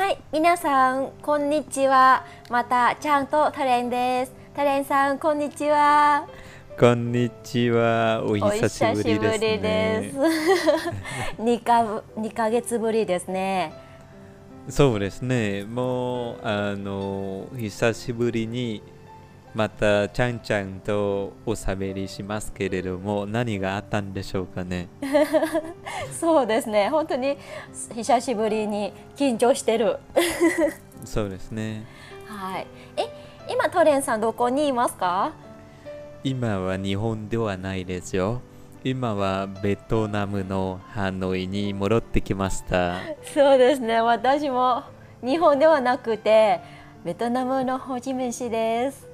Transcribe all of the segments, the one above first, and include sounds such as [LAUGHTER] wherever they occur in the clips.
はい、皆さんこんにちは。またちゃんとタレンです。タレンさんこんにちは。こんにちは。おお久しぶりですね。[LAUGHS] 二か二ヶ月ぶりですね。そうですね。もうあの久しぶりにまたちゃんちゃんとおしゃべりしますけれども、何があったんでしょうかね？[LAUGHS] そうですね。本当に久しぶりに緊張してる。[LAUGHS] そうですね。はい。え、今トレンさんどこにいますか？今は日本ではないですよ。今はベトナムのハノイに戻ってきました。そうですね。私も日本ではなくてベトナムのホチミン市です。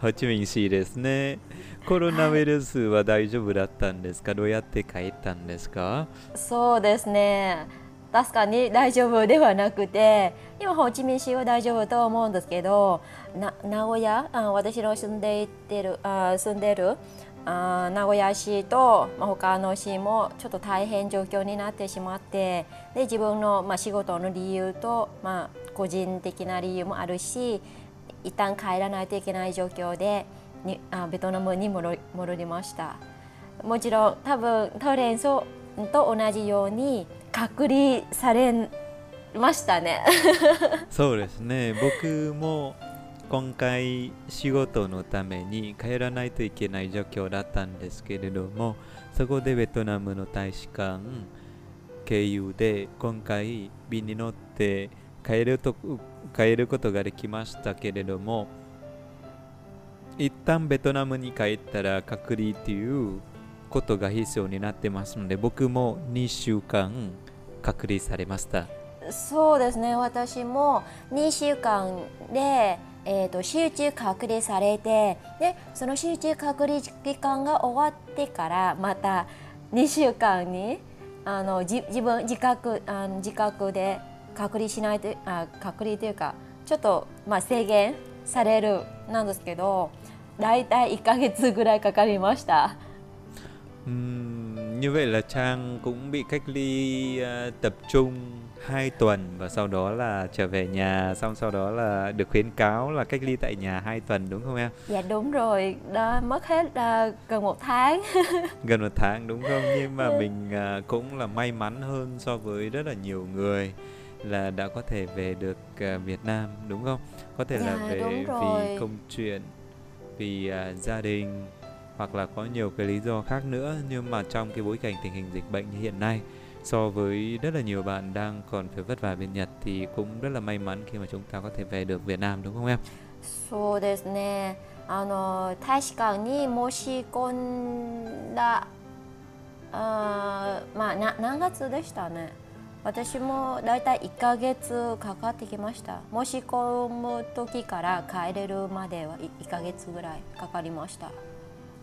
ホチミン市ですね。コロナウイルスは大丈夫だったんですか？どうやって帰ったんですか？そうですね。確かに大丈夫ではなくて、今ホチミン市は大丈夫と思うんですけど、名古屋、あ私の住んでいってるあ住んでる？あ名古屋市と、まあ、他の市もちょっと大変状況になってしまって、で自分のまあ仕事の理由とまあ個人的な理由もあるし、一旦帰らないといけない状況で、にあベトナムに戻り戻りました。もちろん多分トレンソと同じように隔離されましたね。[LAUGHS] そうですね。僕も今回仕事のために帰らないといけない状況だったんですけれども、そこでベトナムの大使館経由で今回便に乗って帰ると帰ることができましたけれども、一旦ベトナムに帰ったら隔離っていうことが必要になってますので、僕も2週間隔離されました。そうですね私も2週間で、えー、と集中隔離されてでその集中隔離期間が終わってからまた2週間にあのじ自分自覚あの自覚で隔離しないとあ隔離というかちょっと、まあ、制限されるなんですけど大体1ヶ月ぐらいかかりました。 Ừm, như vậy là Trang cũng bị cách ly à, tập trung 2 tuần và sau đó là trở về nhà xong sau đó là được khuyến cáo là cách ly tại nhà 2 tuần đúng không em? Dạ đúng rồi, đó, mất hết à, gần một tháng. [LAUGHS] Gần một tháng đúng không? Nhưng mà mình à, cũng là may mắn hơn so với rất là nhiều người là đã có thể về được à, Việt Nam đúng không? Có thể là Dạ, về đúng vì rồi. công chuyện, vì à, gia đình hoặc là có nhiều cái lý do khác nữa nhưng mà trong cái bối cảnh tình hình dịch bệnh như hiện nay so với rất là nhiều bạn đang còn phải vất vả bên Nhật thì cũng rất là may mắn khi mà chúng ta có thể về được Việt Nam đúng không em? そうですね。あの大使館に申し込んだあーまあな何月でしたね。 私もだいたい1ヶ月かかってきました。申し込む時から帰れるまでは1ヶ月ぐらいかかりました。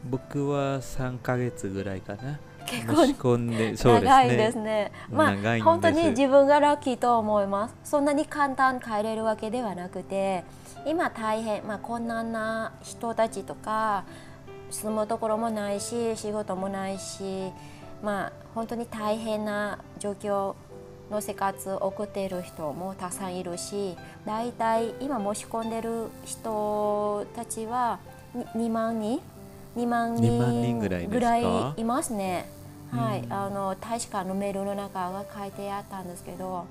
僕は3ヶ月ぐらいかな。結申し込んで、そうです長いですね。ね。まあ本当に自分がラッキーと思います。そんなに簡単に帰れるわけではなくて、今大変まあ困難な人たちとか住むところもないし、仕事もないし、まあ本当に大変な状況の生活を送っている人もたくさんいるし、だいたい今申し込んでる人たちはに2万人？2万2万人ぐらいいいますね。はい、うんあの大使館のメールの中が書いてあったんですけど、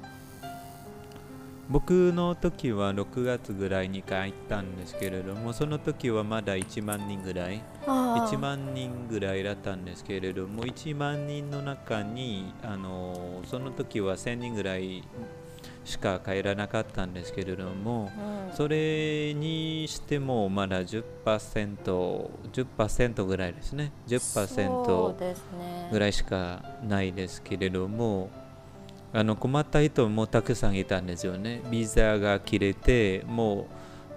僕の時は6月ぐらいに帰ったんですけれども、その時はまだ1万人ぐらい。あー1万人ぐらいだったんですけれども1万人の中にあのその時は1000人ぐらいしか帰らなかったんですけれどもうんそれにしてもまだ 10%, 10%ぐらいですねそ10%うですね。ぐらいしかないですけれどもあの困った人もたくさんいたんですよねビザが切れても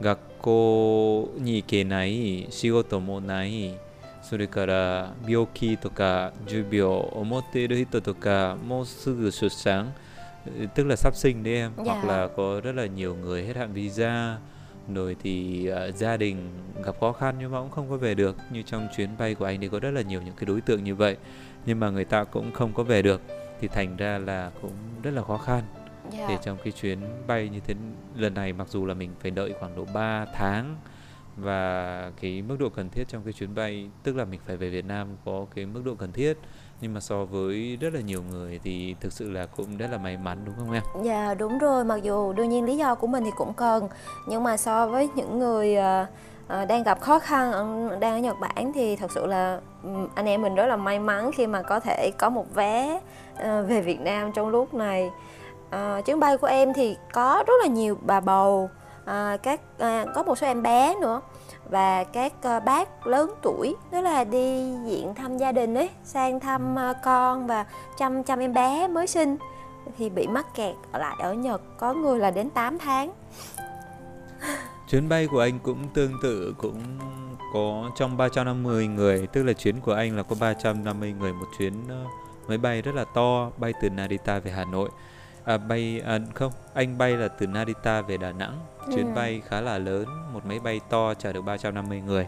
う学校に行けない仕事もないそれから病気とか重病を持っている人とかもうすぐ出産 tức là sắp sinh đấy em Dạ. hoặc là có rất là nhiều người hết hạn visa rồi thì à, gia đình gặp khó khăn nhưng mà cũng không có về được như trong chuyến bay của anh thì có rất là nhiều những cái đối tượng như vậy nhưng mà người ta cũng không có về được thì thành ra là cũng rất là khó khăn Dạ. để trong cái chuyến bay như thế lần này mặc dù là mình phải đợi khoảng độ 3 tháng và cái mức độ cần thiết trong cái chuyến bay tức là mình phải về Việt Nam có cái mức độ cần thiết nhưng mà so với rất là nhiều người thì thực sự là cũng rất là may mắn đúng không em? Dạ đúng rồi, mặc dù đương nhiên lý do của mình thì cũng cần Nhưng mà so với những người ờ, Ờ, đang gặp khó khăn ờ, đang ở Nhật Bản thì thật sự là anh em mình rất là may mắn khi mà có thể có một vé ờ, về Việt Nam trong lúc này. À, chuyến bay của em thì có rất là nhiều bà bầu à, các à, có một số em bé nữa. Và các à, bác lớn tuổi đó là đi diện thăm gia đình ấy sang thăm à, con và chăm chăm em bé mới sinh thì bị mắc kẹt. Lại ở Nhật có người là đến 8 tháng. Chuyến bay của anh cũng tương tự cũng có trong 350 người tức là chuyến của anh là có 350 người một chuyến ờ, máy bay rất là to bay từ Narita về Hà Nội. À, bay à, không anh bay là từ Narita về Đà Nẵng. Chuyến Ừ. bay khá là lớn một máy bay to chở được 350 người.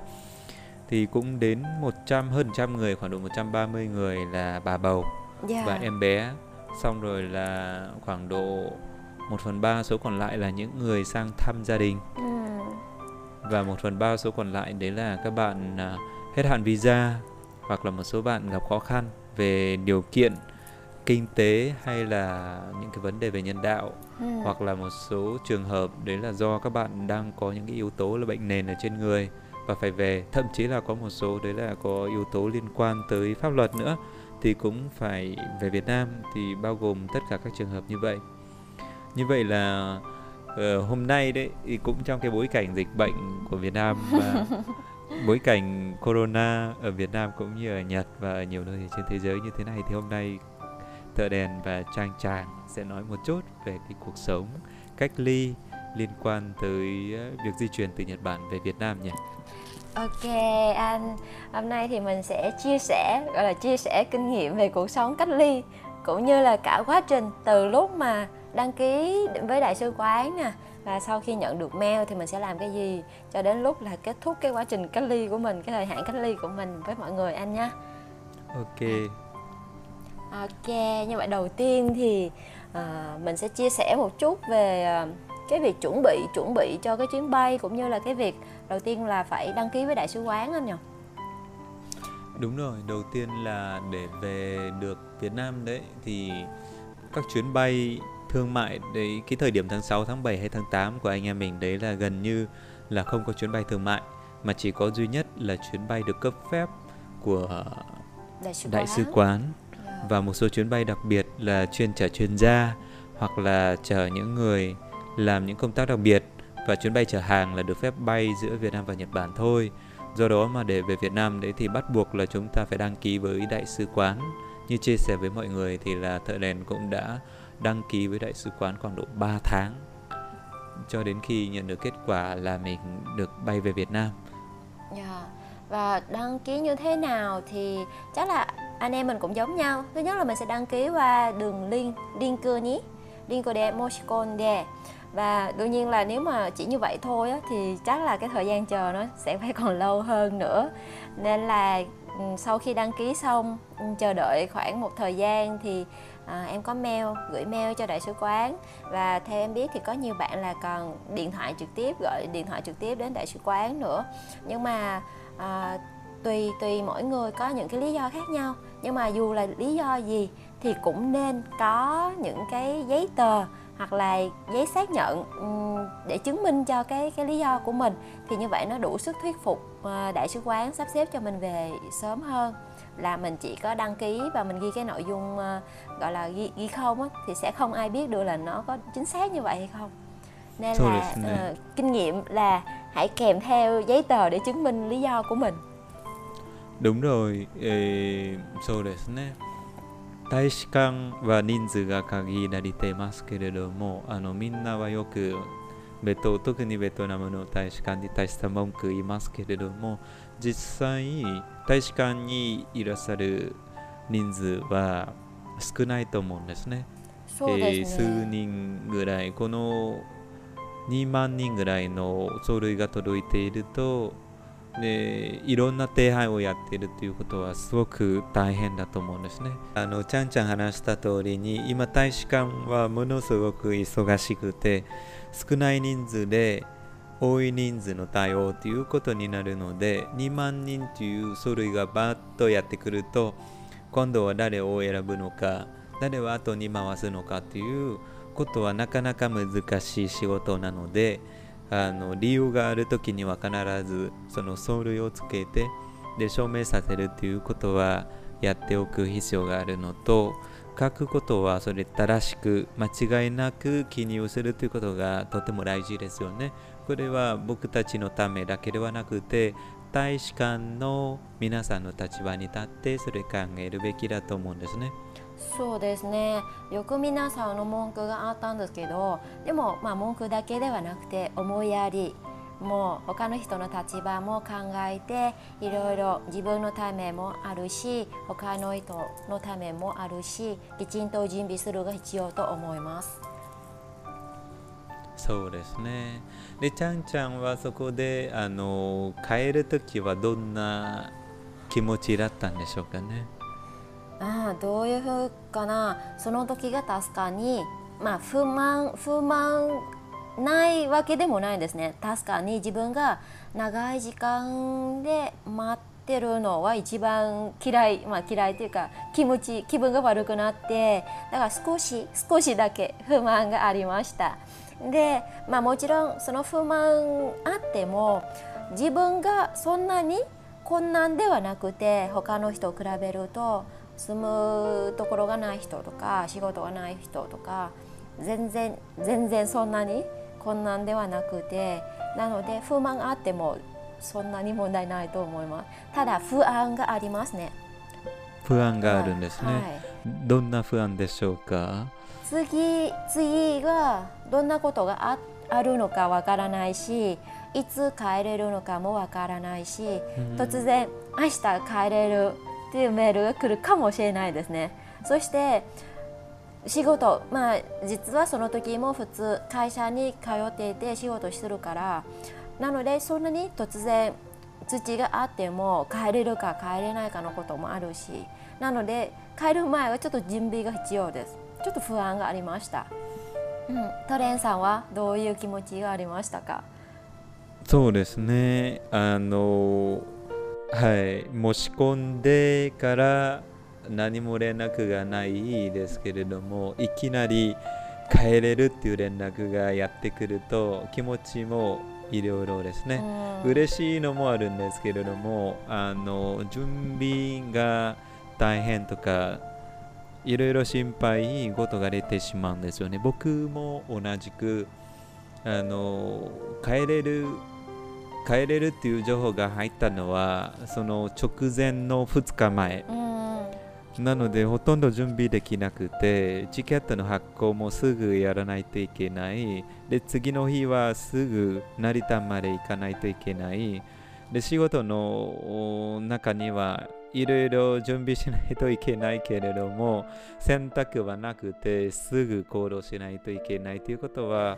Thì cũng đến 100 hơn 100 người khoảng độ 130 người là bà bầu dạ. và em bé. Xong rồi là khoảng độ 1 phần 3 số còn lại là những người sang thăm gia đình ừ. và một phần ba số còn lại đấy là các bạn à, hết hạn visa hoặc là một số bạn gặp khó khăn về điều kiện kinh tế hay là những cái vấn đề về nhân đạo Ừ. hoặc là một số trường hợp đấy là do các bạn đang có những cái yếu tố là bệnh nền ở trên người và phải về thậm chí là có một số đấy là có yếu tố liên quan tới pháp luật nữa thì cũng phải về Việt Nam thì bao gồm tất cả các trường hợp như vậy như vậy là ờ, hôm nay đấy thì cũng trong cái bối cảnh dịch bệnh của Việt Nam và [LAUGHS] bối cảnh corona ở Việt Nam cũng như ở Nhật và ở nhiều nơi trên thế giới như thế này thì hôm nay thợ đèn và trang tràng sẽ nói một chút về cái cuộc sống cách ly liên quan tới ờ, việc di chuyển từ Nhật Bản về Việt Nam nhỉ. Ok anh, hôm nay thì mình sẽ chia sẻ gọi là chia sẻ kinh nghiệm về cuộc sống cách ly cũng như là cả quá trình từ lúc mà đăng ký với đại sứ quán nè và sau khi nhận được mail thì mình sẽ làm cái gì cho đến lúc là kết thúc cái quá trình cách ly của mình, cái thời hạn cách ly của mình với mọi người anh nhé. Ok, Ok, như vậy đầu tiên thì à, mình sẽ chia sẻ một chút về à, cái việc chuẩn bị chuẩn bị cho cái chuyến bay cũng như là cái việc đầu tiên là phải đăng ký với đại sứ quán anh nhỉ? Đúng rồi. Đầu tiên là để về được Việt Nam đấy thì các chuyến bay thương mại đấy cái thời điểm tháng 6, tháng 7 hay tháng 8 của anh em mình đấy là gần như là không có chuyến bay thương mại mà chỉ có duy nhất là chuyến bay được cấp phép của Đại sứ đại quán. sứ quán và một số chuyến bay đặc biệt là chuyên chở chuyên gia hoặc là chở những người làm những công tác đặc biệt và chuyến bay chở hàng là được phép bay giữa Việt Nam và Nhật Bản thôi. Do đó mà để về Việt Nam đấy thì bắt buộc là chúng ta phải đăng ký với đại sứ quán. Như chia sẻ với mọi người thì là thợ đèn cũng đã đăng ký với đại sứ quán khoảng độ 3 tháng cho đến khi nhận được kết quả là mình được bay về Việt Nam. Dạ. Và đăng ký như thế nào thì chắc là anh em mình cũng giống nhau. Thứ nhất là mình sẽ đăng ký qua đường link link nhé. Link de Moshikonde. Và đương nhiên là nếu mà chỉ như vậy thôi á, thì chắc là cái thời gian chờ nó sẽ phải còn lâu hơn nữa. Nên là ừ, sau khi đăng ký xong ừ, chờ đợi khoảng một thời gian thì à, em có mail gửi mail cho đại sứ quán. Và theo em biết thì có nhiều bạn là còn điện thoại trực tiếp gọi điện thoại trực tiếp đến đại sứ quán nữa. Nhưng mà à, tùy tùy mỗi người có những cái lý do khác nhau. Nhưng mà dù là lý do gì thì cũng nên có những cái giấy tờ hoặc là giấy xác nhận ừm, để chứng minh cho cái cái lý do của mình thì như vậy nó đủ sức thuyết phục à, đại sứ quán sắp xếp cho mình về sớm hơn là mình chỉ có đăng ký và mình ghi cái nội dung à, gọi là ghi, ghi không á, thì sẽ không ai biết được là nó có chính xác như vậy hay không nên Thôi là được, nè. ờ, kinh nghiệm là hãy kèm theo giấy tờ để chứng minh lý do của mình đúng rồi、えーそうですね 大使館は人数が限られてますけれどもあのみんなはよくベト特にベトナムの大使館に対して文句言いますけれども実際大使館にいらっしゃる人数は少ないと思うんですね。そうえー数人ぐらいこの2万人ぐらいの書類が届いているとでいろんな手配をやっているということはすごく大変だと思うんですね。あのちゃんちゃん話した通りに今大使館はものすごく忙しくて少ない人数で多い人数の対応ということになるので2万人という書類がバッとやってくると今度は誰を選ぶのか誰は後に回すのかということはなかなか難しい仕事なのであの理由がある時には必ずその書類をつけてで証明させるということはやっておく必要があるのと書くことはそれ正しく間違いなく記入するということがとても大事ですよね。これは僕たちのためだけではなくて大使館の皆さんの立場に立ってそれ考えるべきだと思うんですね。そうですねよく皆さんの文句があったんですけどでもまあ文句だけではなくて思いやりもう他の人の立場も考えていろいろ自分のためもあるし他の人のためもあるしきちんと準備するが必要と思います。そうですね。で、ちゃんちゃんはそこであの帰る時はどんな気持ちだったんでしょうかね。あどういうふうかな。その時が確かにまあ不満不満ないわけでもないんですね。確かに自分が長い時間で待ってるのは一番嫌いまあ嫌いというか気持ち気分が悪くなってだから少し少しだけ不満がありました。でまあもちろんその不満あっても自分がそんなに困難ではなくて他の人を比べると住むところがない人とか仕事がない人とか全然全然そんなに困難ではなくてなので不満あってもそんなに問題ないと思います。ただ不安がありますね。不安があるんですね、はい。はい、どんな不安でしょうか？次次がどんなことがああるのかわからないしいつ帰れるのかもわからないし、突然明日帰れるっていうメールが来るかもしれないですね。そして仕事まあ実はその時も普通会社に通っていて仕事するからなのでそんなに突然土があっても帰れるか帰れないかのこともあるしなので帰る前はちょっと準備が必要です。ちょっと不安がありました、うん、トレンさんはどういう気持ちがありましたか？そうですね。あのはい。申し込んでから何も連絡がないですけれどもいきなり帰れるっていう連絡がやってくると気持ちもいろいろですね、うん、嬉しいのもあるんですけれどもあの準備が大変とかいろいろ心配事が出てしまうんですよね。僕も同じくあの帰れる帰れるっていう情報が入ったのはその直前の2日前、うん、なのでほとんど準備できなくてチケットの発行もすぐやらないといけない。で次の日はすぐ成田まで行かないといけない。で仕事の中にはいろいろ準備しないといけないけれども選択はなくてすぐ行動しないといけないということは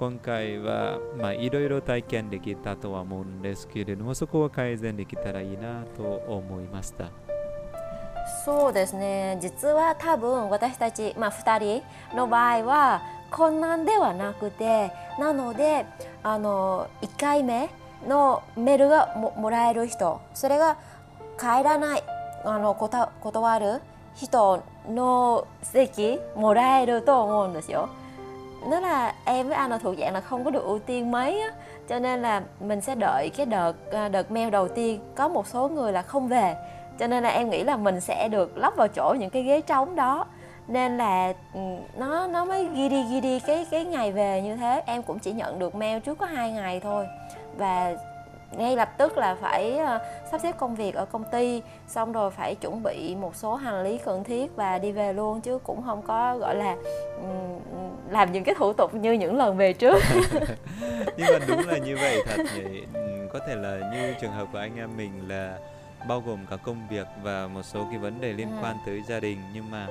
今回は、まあ、いろいろ体験できたとは思うんですけれども、そこは改善できたらいいなと思いました。そうですね実は多分私たち、まあ、2人の場合は困難ではなくてなのであの1回目のメールがももらえる人それが帰らないあの断る人の席もらえると思うんですよ。Nó là em với anh là thuộc dạng là không có được ưu tiên mấy á. Cho nên là mình sẽ đợi cái đợt à, đợt mail đầu tiên có một số người là không về. Cho nên là em nghĩ là mình sẽ được lắp vào chỗ những cái ghế trống đó. Nên là ừ, nó nó mới ghi đi ghi đi cái cái ngày về như thế. Em cũng chỉ nhận được mail trước có hai ngày thôi. Và ngay lập tức là phải ờ, sắp xếp công việc ở công ty xong rồi phải chuẩn bị một số hành lý cần thiết và đi về luôn chứ cũng không có gọi là làm những cái thủ tục như những lần về trước [LAUGHS] [LAUGHS] nhưng mà đúng là như vậy thật nhỉ có thể là như trường hợp của anh em mình là bao gồm cả công việc và một số cái vấn đề liên ừ. quan tới gia đình nhưng mà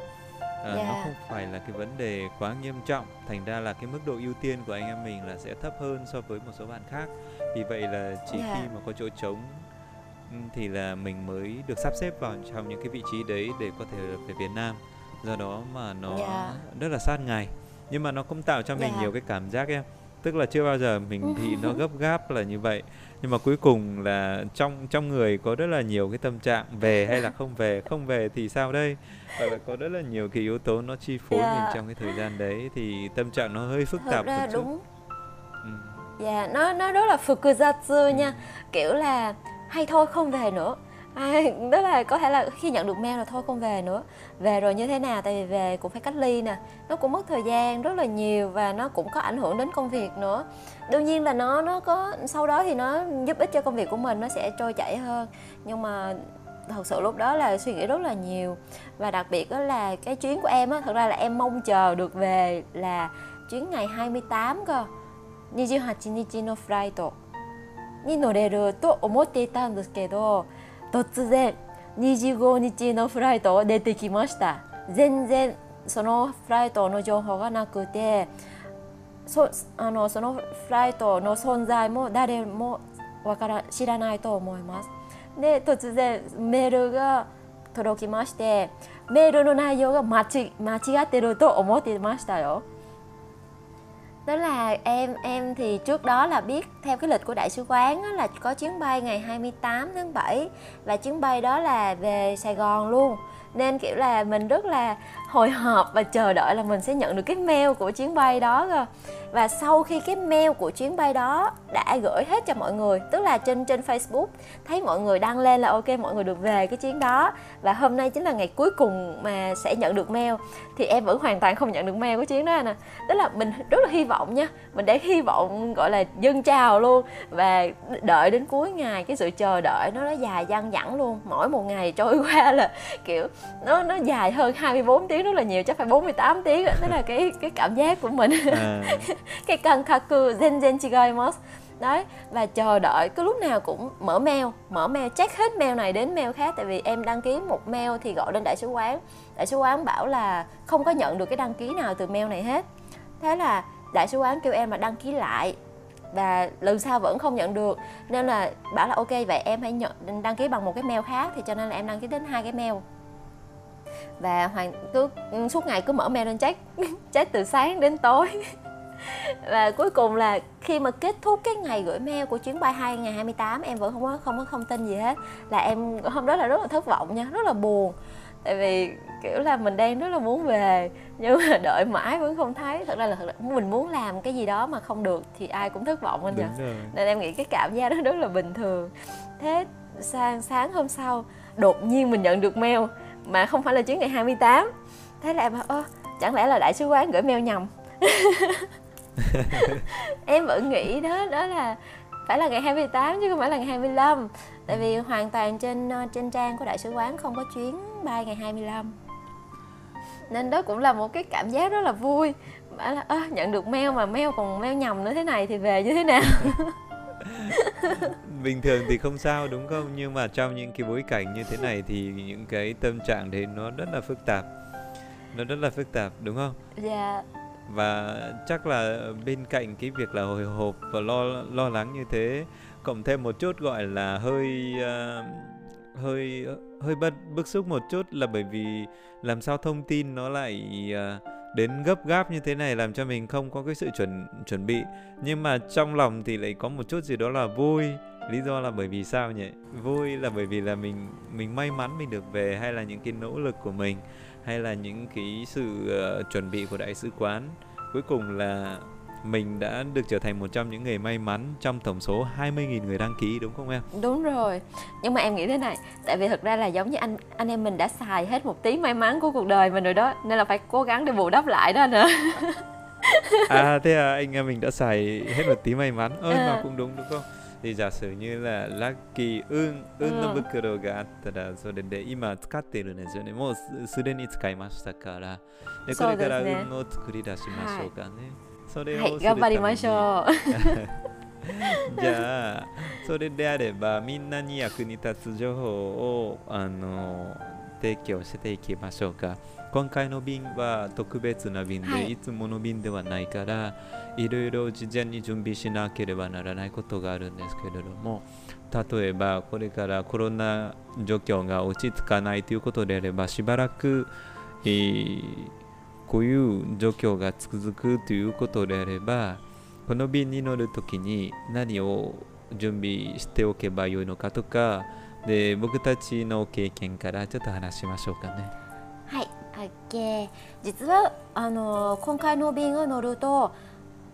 à, Dạ. nó không phải là cái vấn đề quá nghiêm trọng thành ra là cái mức độ ưu tiên của anh em mình là sẽ thấp hơn so với một số bạn khác vì vậy là chỉ Dạ. khi mà có chỗ trống thì là mình mới được sắp xếp vào trong những cái vị trí đấy để có thể về Việt Nam do đó mà nó Dạ. rất là sát ngày nhưng mà nó cũng tạo cho mình Dạ. nhiều cái cảm giác em tức là chưa bao giờ mình thì nó [LAUGHS] gấp gáp là như vậy nhưng mà cuối cùng là trong trong người có rất là nhiều cái tâm trạng về hay là không về không về thì sao đây? Là có rất là nhiều cái yếu tố nó chi phối Dạ. mình trong cái thời gian đấy thì tâm trạng nó hơi phức thật tạp ra một chút. đúng. Ừ. Dạ, nó nó rất là fukuzatsu nha. Kiểu là hay thôi không về nữa Hay, đó là có thể là khi nhận được mail là thôi không về nữa Về rồi như thế nào, tại vì về cũng phải cách ly nè Nó cũng mất thời gian rất là nhiều và nó cũng có ảnh hưởng đến công việc nữa Đương nhiên là nó nó có, sau đó thì nó giúp ích cho công việc của mình, nó sẽ trôi chảy hơn Nhưng mà thật sự lúc đó là suy nghĩ rất là nhiều Và đặc biệt đó là cái chuyến của em á, thật ra là em mong chờ được về là chuyến ngày 28 cơ 28日のフライトに乗れると思っていたんですけど 突然25日のフライトが出てきました。全然そのフライトの情報がなくてそあのそのフライトの存在も誰もわから知らないと思います。で突然メールが届きましてメールの内容が間違間違ってると思ってましたよ。Đó là em em thì trước đó là biết theo cái lịch của đại sứ quán á, là có chuyến bay ngày 28 tháng 7 và chuyến bay đó là về Sài Gòn luôn nên, kiểu là, mình rất là hồi hộp và chờ đợi là mình sẽ nhận được cái mail của chuyến bay đó cơ. Và sau khi cái mail của chuyến bay đó đã gửi hết cho mọi người, tức là trên trên Facebook, thấy mọi người đăng lên là ok, mọi người được về cái chuyến đó, và hôm nay chính là ngày cuối cùng mà sẽ nhận được mail, thì em vẫn hoàn toàn không nhận được mail của chuyến đó nè tức là mình rất là hy vọng nha, mình đã hy vọng, gọi là, dâng trào luôn và đợi đến cuối ngày, cái sự chờ đợi nó nó dài dằng dẳng luôn. Mỗi một ngày trôi [LAUGHS] qua là, kiểu nó nó dài hơn 24 tiếng rất là nhiều chắc phải 48 tiếng tức là cái cái cảm giác của mình. À, [LAUGHS] cái kankaku zenzen chigaimasu đấy và chờ đợi cứ lúc nào cũng mở mail mở mail check hết mail này đến mail khác tại vì em đăng ký một mail thì gọi lên đại sứ quán. Đại sứ quán bảo là không có nhận được cái đăng ký nào từ mail này hết. Thế là đại sứ quán kêu em là đăng ký lại và lần sau vẫn không nhận được. Nên là bảo là ok vậy em hãy nhận đăng ký bằng một cái mail khác. Thì cho nên là em đăng ký đến hai cái mail và hoàng cứ suốt ngày cứ mở mail lên check [LAUGHS] check từ sáng đến tối. [LAUGHS] Và cuối cùng là khi mà kết thúc cái ngày gửi mail của chuyến bay 2 ngày 28 em vẫn không có không có thông tin gì hết. Là em hôm đó là rất là thất vọng nha rất là buồn. Tại vì kiểu là mình đang rất là muốn về nhưng mà [LAUGHS] đợi mãi vẫn không thấy. Thật ra là thật ra mình muốn làm cái gì đó mà không được thì ai cũng thất vọng anh nhỉ nên em nghĩ cái cảm giác đó rất là bình thường. Thế sang sáng hôm sau đột nhiên mình nhận được mail mà không phải là chuyến ngày 28 thế là em bảo ơ chẳng lẽ là đại sứ quán gửi mail nhầm? [LAUGHS] Em vẫn nghĩ đó đó là phải là ngày 28 chứ không phải là ngày 25 tại vì hoàn toàn trên ờ, trên trang của đại sứ quán không có chuyến bay ngày 25 nên đó cũng là một cái cảm giác rất là vui. Bảo là ơ nhận được mail mà mail còn mail nhầm nữa thế này thì về như thế nào [LAUGHS] [LAUGHS] bình thường thì không sao đúng không? Nhưng mà trong những cái bối cảnh như thế này thì những cái tâm trạng đấy nó rất là phức tạp. Nó rất là phức tạp đúng không? Dạ. Và chắc là bên cạnh cái việc là hồi hộp và lo lo lắng như thế cộng thêm một chút gọi là hơi ờ, hơi hơi bất bức xúc một chút là bởi vì làm sao thông tin nó lại ờ, đến gấp gáp như thế này làm cho mình không có cái sự chuẩn chuẩn bị. Nhưng mà trong lòng thì lại có một chút gì đó là vui. Lý do là bởi vì sao nhỉ? Vui là bởi vì là mình mình may mắn mình được về hay là những cái nỗ lực của mình hay là những cái sự uh, chuẩn bị của đại sứ quán. Cuối cùng là mình đã được trở thành một trong những người may mắn trong tổng số 20.000 người đăng ký đúng không em? đúng rồi nhưng mà em nghĩ thế này tại vì thực ra là giống như anh anh em mình đã xài hết một tí may mắn của cuộc đời mình rồi đó nên là phải cố gắng để bù đắp lại đó nữa [LAUGHS] À thế à anh em mình đã xài hết một tí may mắn. Ơ mà À. cũng đúng đúng không? Thì giả sử như là lucky 運運のうん袋があったらそれで今使ってるんですよね。もうすすでに使いましたから。でこれからそうですね運を作り出しましょうかね。 それをはい頑張りましょう。[LAUGHS] じゃあそれであればみんなに役に立つ情報をあの提供していきましょうか。今回の便は特別な便で、はい。い、つもの便ではないからいろいろ事前に準備しなければならないことがあるんですけれども例えばこれからコロナ状況が落ち着かないということであればしばらく、えーこういう状況が続くということであればこの便に乗るときに何を準備しておけばよいのかとかで僕たちの経験からちょっと話しましょうかね。はい、OK。実はあの今回の便を乗ると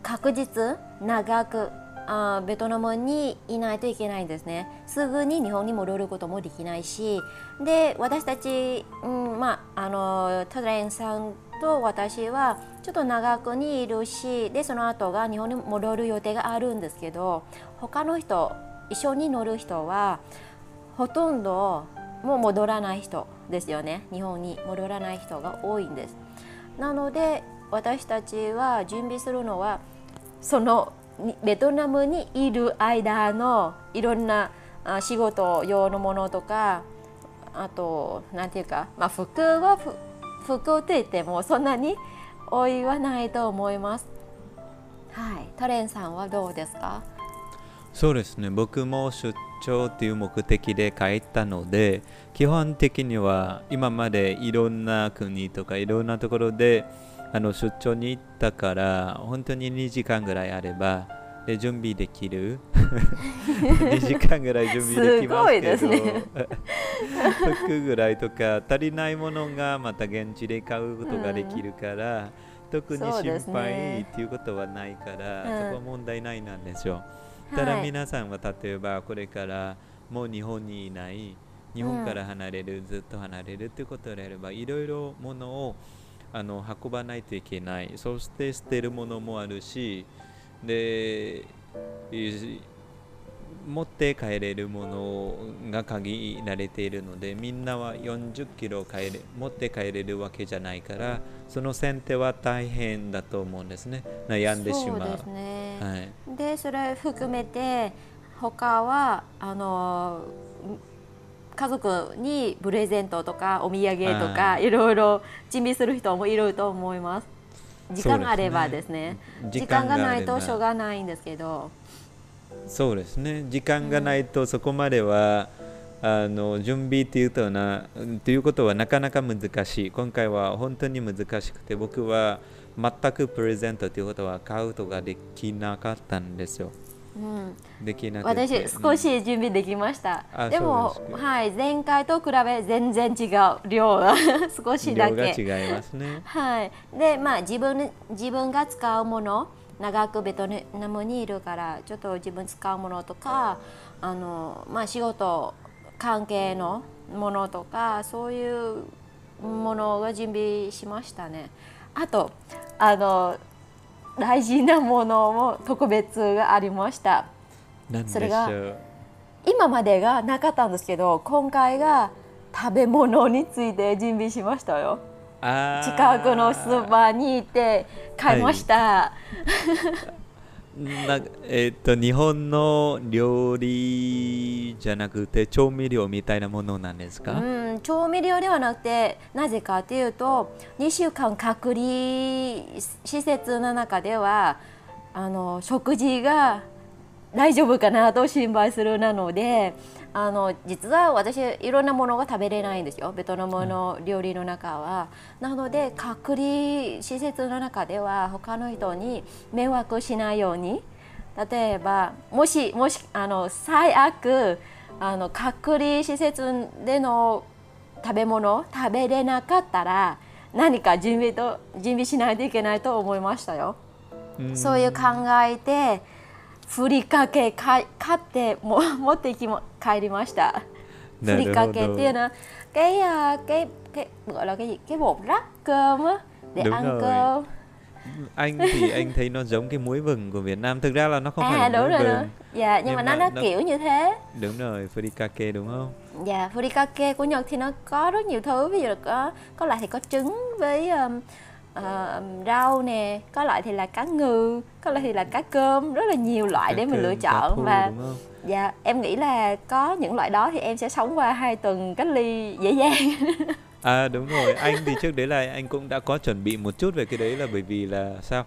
確実長くあベトナムにいないといけないんですね。すぐに日本に戻ることもできないし、で私たち、うん、まああのトレンさんと私はちょっと長くにいるし、でその後が日本に戻る予定があるんですけど、他の人一緒に乗る人はほとんどもう戻らない人ですよね。日本に戻らない人が多いんです。なので私たちは準備するのはそのベトナムにいる間のいろんな仕事用のものとかあとなんていうか、まあ、服はふ服といってもそんなに多いはないと思います。はい。トレンさんはどうですか？そうですね。僕も出張という目的で帰ったので基本的には今までいろんな国とかいろんなところであの出張に行ったから本当に2時間ぐらいあればで準備できる。[LAUGHS] 2時間ぐらい準備できますけど。すごいですね服ぐらいとか足りないものがまた現地で買うことができるから、特に心配ねっていうことはないから、うん。そこは問題ないなんですよ。ただ皆さんは例えばこれからもう日本にいない日本から離れる、ずっと離れるということであればいろいろものをあの運ばないといけない。そして捨てるものもあるしでい持って帰れるものが限られているのでみんなは40キロ帰れ持って帰れるわけじゃないからその選定は大変だと思うんですね。悩んでしまう。そうですね、はい。でそれ含めて他はあの家族にプレゼントとかお土産とかいろいろ準備する人もいると思います。時間があればですね。時時間がないとしょうがないんですけどそうですね。時間がないとそこまでは、あの準備っていうとなということはなかなか難しい。今回は本当に難しくて僕は全くプレゼントということは買うことができなかったんですよ。うん、できなくて。私少し準備できました、あでもはい、前回と比べ全然違う量が [LAUGHS] 少しだ量がけ違いますね。はい、でまあ自分自分が使うもの長くベトナムにいるからちょっと自分使うものとかあの、まあ、仕事関係のものとかそういうものが準備しましたね。あとあの大事なものも特別がありました。それがょう？今までがなかったんですけど今回が食べ物について準備しましたよ。近くのスーパーに行って買いました。なえっと日本の料理じゃなくて調味料みたいなものなんですか、うん、調味料ではなくてなぜかというと2週間隔離施設の中ではあの食事が大丈夫かなと心配するなのであの実は私いろんなものが食べれないんですよベトナムの料理の中は。なので隔離施設の中では他の人に迷惑しないように例えばもしもしあの最悪あの隔離施設での食べ物食べれなかったら何か準備と準備しないといけないと思いましたよ。うんそういう考えてふりかけか買っても持ってきも帰りました。なるほど Free cà kê kia nè cái à, cái cái gọi là cái gì cái bột rắc cơm á để Đúng ăn rồi. cơm anh thì [LAUGHS] anh thấy nó giống cái muối vừng của Việt Nam thực ra là nó không phải à là đúng muối rồi vừng nữa dạ nhưng, Nhưng mà nó mà nó nó- kiểu như thế đúng rồi furikake đúng không dạ furikake của Nhật thì nó có rất nhiều thứ ví dụ là có có loại thì có trứng với um, ờ, rau nè có loại thì là cá ngừ có loại thì là cá cơm rất là nhiều loại để Cá mình lựa cơm, cá chọn thu, và dạ em nghĩ là có những loại đó thì em sẽ sống qua hai tuần cách ly dễ dàng [LAUGHS] À đúng rồi, anh thì trước đấy là anh cũng đã có chuẩn bị một chút về cái đấy là bởi vì là sao?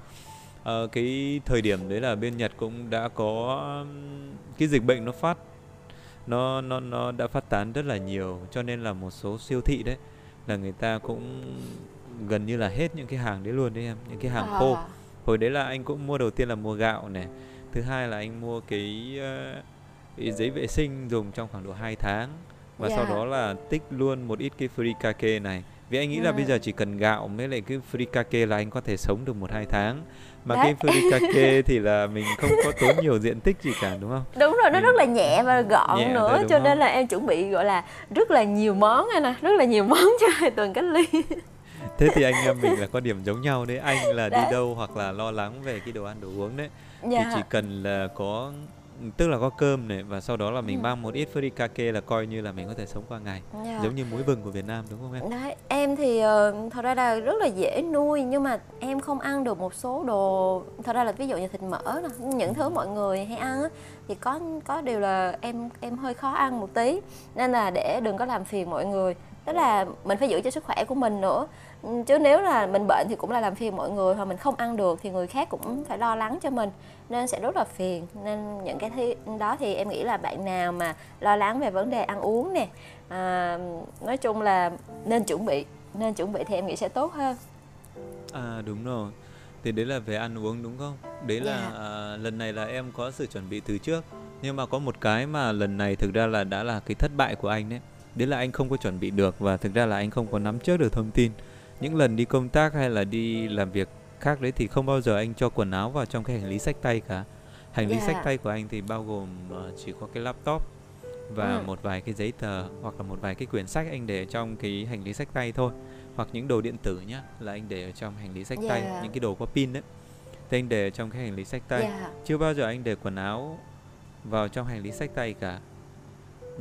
Ờ, cái thời điểm đấy là bên Nhật cũng đã có cái dịch bệnh nó phát nó nó nó đã phát tán rất là nhiều cho nên là một số siêu thị đấy là người ta cũng gần như là hết những cái hàng đấy luôn đấy em những cái hàng khô À. hồi đấy là anh cũng mua đầu tiên là mua gạo này thứ hai là anh mua cái, ờ, cái giấy vệ sinh dùng trong khoảng độ 2 tháng và sau Dạ. đó là tích luôn một ít cái furikake này vì anh nghĩ là bây Ừ. giờ chỉ cần gạo với lại cái furikake là anh có thể sống được một hai tháng mà Đấy. cái furikake [LAUGHS] thì là mình không có tốn nhiều diện tích gì cả đúng không đúng rồi nó Ừ. rất là nhẹ và gọn Nhẹ nữa thôi, cho nên không? là em chuẩn bị gọi là rất là nhiều món anh nè rất là nhiều món [LAUGHS] cho hai tuần cách ly thế thì anh em mình là có điểm giống nhau đấy. Anh là đi Đấy. đâu hoặc là lo lắng về cái đồ ăn đồ uống đấy. Thì dạ. chỉ cần là có tức là có cơm này và sau đó là mình Ừ. mang một ít furikake là coi như là mình có thể sống qua ngày. Dạ. giống như muối vừng của Việt Nam đúng không em? Đấy, em thì ờ, thật ra là rất là dễ nuôi nhưng mà em không ăn được một số đồ thật ra là ví dụ như thịt mỡ nè những thứ mọi người hay ăn á, thì có có điều là em em hơi khó ăn một tí. Nên là để đừng có làm phiền mọi người. Tức là mình phải giữ cho sức khỏe của mình nữa. Ừ, chứ nếu là mình bệnh thì cũng là làm phiền mọi người hoặc mình không ăn được thì người khác cũng phải lo lắng cho mình. Nên sẽ rất là phiền. Nên những cái thi, đó thì em nghĩ là bạn nào mà lo lắng về vấn đề ăn uống nè à, nói chung là nên chuẩn bị nên chuẩn bị thì em nghĩ sẽ tốt hơn. À đúng rồi. Thì đấy là về ăn uống đúng không? Đấy là Dạ. à, lần này là em có sự chuẩn bị từ trước. Nhưng mà có một cái mà lần này thực ra là đã là cái thất bại của anh đấy. Đấy là anh không có chuẩn bị được và thực ra là anh không có nắm trước được thông tin những lần đi công tác hay là đi làm việc khác đấy thì không bao giờ anh cho quần áo vào trong cái hành lý sách tay cả hành lý Dạ. sách tay của anh thì bao gồm ờ, chỉ có cái laptop và Ừ. một vài cái giấy tờ hoặc là một vài cái quyển sách anh để trong cái hành lý sách tay thôi hoặc những đồ điện tử nhá là anh để ở trong hành lý sách tay Dạ. những cái đồ có pin đấy thì anh để ở trong cái hành lý sách tay dạ chưa bao giờ anh để quần áo vào trong hành lý sách tay cả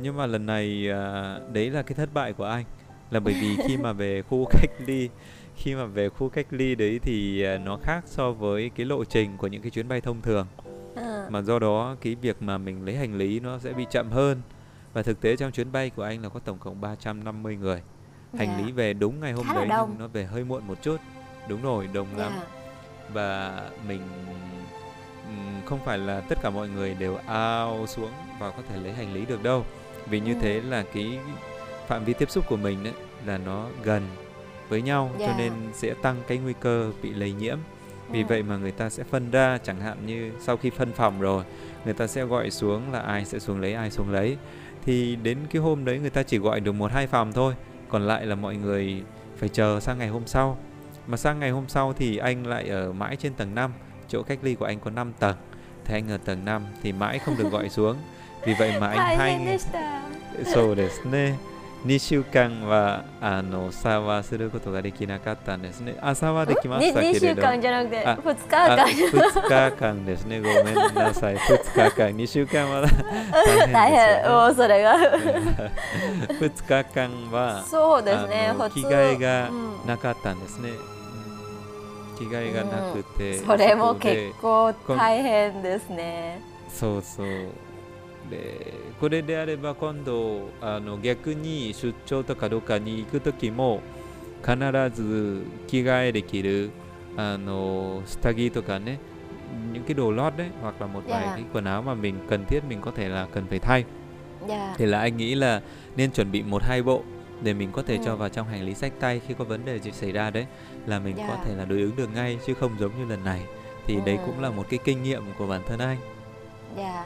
nhưng mà lần này à, đấy là cái thất bại của anh là bởi vì khi mà về khu [LAUGHS] cách ly khi mà về khu cách ly đấy thì à, nó khác so với cái lộ trình của những cái chuyến bay thông thường. À, mà do đó cái việc mà mình lấy hành lý nó sẽ bị chậm hơn. Và thực tế trong chuyến bay của anh là có tổng cộng 350 người. Hành dạ. lý về đúng ngày hôm Khá đấy nhưng nó về hơi muộn một chút. Đúng rồi đông lắm. Dạ. Và mình không phải là tất cả mọi người đều ao xuống và có thể lấy hành lý được đâu. Vì như Ừ. thế là cái phạm vi tiếp xúc của mình đấy là nó gần với nhau yeah. cho nên sẽ tăng cái nguy cơ bị lây nhiễm. Vì vậy mà người ta sẽ phân ra chẳng hạn như sau khi phân phòng rồi người ta sẽ gọi xuống là ai sẽ xuống lấy ai xuống lấy. Thì đến cái hôm đấy người ta chỉ gọi được một hai phòng thôi còn lại là mọi người phải chờ sang ngày hôm sau. Mà sang ngày hôm sau thì anh lại ở mãi trên tầng 5 chỗ cách ly của anh có 5 tầng. Thì anh ở tầng 5 thì mãi không được gọi [LAUGHS] xuống. Vì vậy mà anh hay so desne 2週間はあの差はすることができなかったんですね。朝はできましたけ2れど週間じゃなくてあ2日あ間2日間ですね。ごめんなさい。2日間。2週間は大 [LAUGHS] 大変ですよ変。もうそれが。[LAUGHS] ね2日間はそうですね。着替えがうん。なかったんですね、着替えがなくて、それも結構大変ですね。そうそうでこれであれば今度あの逆に出張とかどっかに行く時も必ず着替えできるあの下着とかね những cái đồ lót đấy hoặc là một vài Dạ. cái quần áo mà mình cần thiết mình có thể là cần phải thay dạ thì là anh nghĩ là nên chuẩn bị một hai bộ để mình có thể Ừ. cho vào trong hành lý sách tay khi có vấn đề gì xảy ra đấy là mình có Dạ. thể là đối ứng được ngay chứ không giống như lần này thì đấy Ừ. cũng là một cái kinh nghiệm của bản thân anh Dạ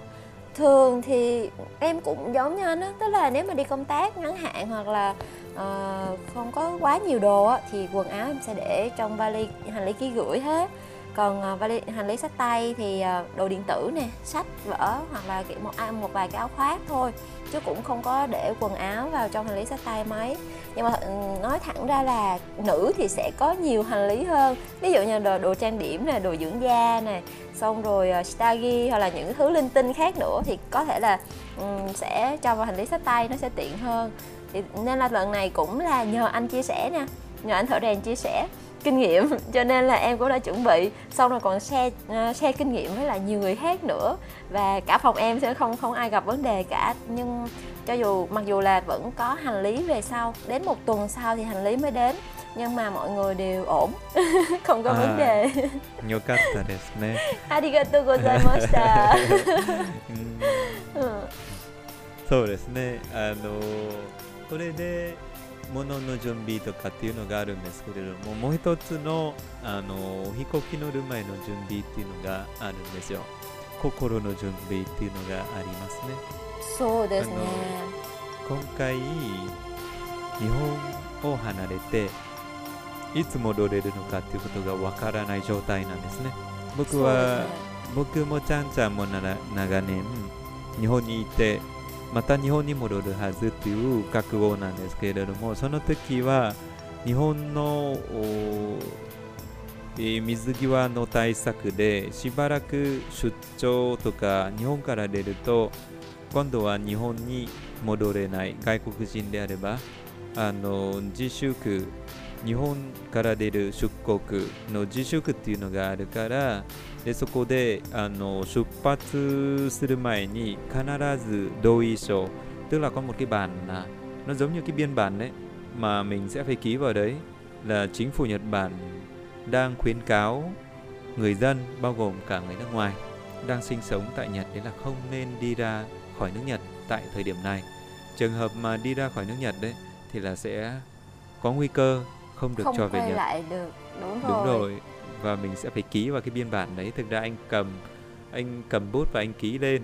Thường thì em cũng giống như anh á Tức là nếu mà đi công tác ngắn hạn hoặc là uh, không có quá nhiều đồ á Thì quần áo em sẽ để trong vali hành lý ký gửi hết. Còn uh, vali hành lý sách tay thì uh, đồ điện tử nè, sách, vở hoặc là kiểu một à, một vài cái áo khoác thôi. Chứ cũng không có để quần áo vào trong hành lý sách tay mấy. Nhưng mà ừ, nói thẳng ra là nữ thì sẽ có nhiều hành lý hơn. Ví dụ như đồ, đồ trang điểm nè, đồ dưỡng da nè xong rồi ờ, uh, stagi hoặc là những thứ linh tinh khác nữa thì có thể là um, sẽ cho vào hành lý sách tay nó sẽ tiện hơn. Thì nên là lần này cũng là nhờ anh chia sẻ nha nhờ anh thợ rèn chia sẻ kinh nghiệm [LAUGHS] cho nên là em cũng đã chuẩn bị xong rồi còn share uh, share kinh nghiệm với lại nhiều người khác nữa và cả phòng em sẽ không không ai gặp vấn đề cả nhưng cho dù mặc dù là vẫn có hành lý về sau đến một tuần sau thì hành lý mới đến nhưng mà mọi người đều ổn [LAUGHS] không có à, vấn đề よかったですねありがとうございましたそうですねあのこれで [LAUGHS] 物の準備とかっていうのがあるんですけれどももう一つのあの飛行機乗る前の準備っていうのがあるんですよ。心の準備っていうのがありますね。そうですね。今回日本を離れていつ戻れるのかっていうことがわからない状態なんですね。僕は、ね、僕もちゃんちゃんも長年日本にいてまた日本に戻るはずという覚悟なんですけれどもその時は日本の水際の対策でしばらく出張とか日本から出ると今度は日本に戻れない。外国人であればあの自粛日本から出る出国の自粛っていうのがあるからでそこであの出発する前に必ず同ý書tức là có một cái bản là nó giống như cái biên bản đấy mà mình sẽ phải ký vào đấy là chính phủ Nhật Bản đang khuyến cáo người dân bao gồm cả người nước ngoài đang sinh sống tại Nhật đấy là không nên đi ra khỏi nước Nhật tại thời điểm này. Trường hợp mà đi ra khỏi nước Nhật đấy thì là sẽ có nguy cơ không được không cho về Nhật. lại được đúng rồi. Đúng rồi và mình sẽ phải ký vào cái biên bản đấy. Thực ra anh cầm anh cầm bút và anh ký lên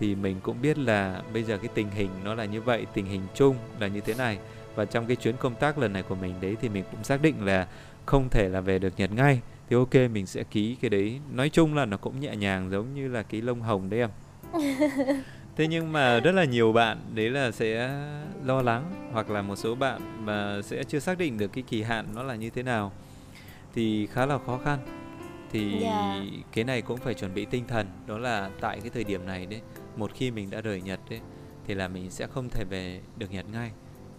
thì mình cũng biết là bây giờ cái tình hình nó là như vậy, tình hình chung là như thế này và trong cái chuyến công tác lần này của mình đấy thì mình cũng xác định là không thể là về được Nhật ngay thì ok mình sẽ ký cái đấy nói chung là nó cũng nhẹ nhàng giống như là cái lông hồng đấy em [LAUGHS] thế nhưng mà rất là nhiều bạn đấy là sẽ lo lắng hoặc là một số bạn mà sẽ chưa xác định được cái kỳ hạn nó là như thế nào thì khá là khó khăn thì yeah. Dạ. cái này cũng phải chuẩn bị tinh thần đó là tại cái thời điểm này đấy một khi mình đã rời Nhật đấy thì là mình sẽ không thể về được Nhật ngay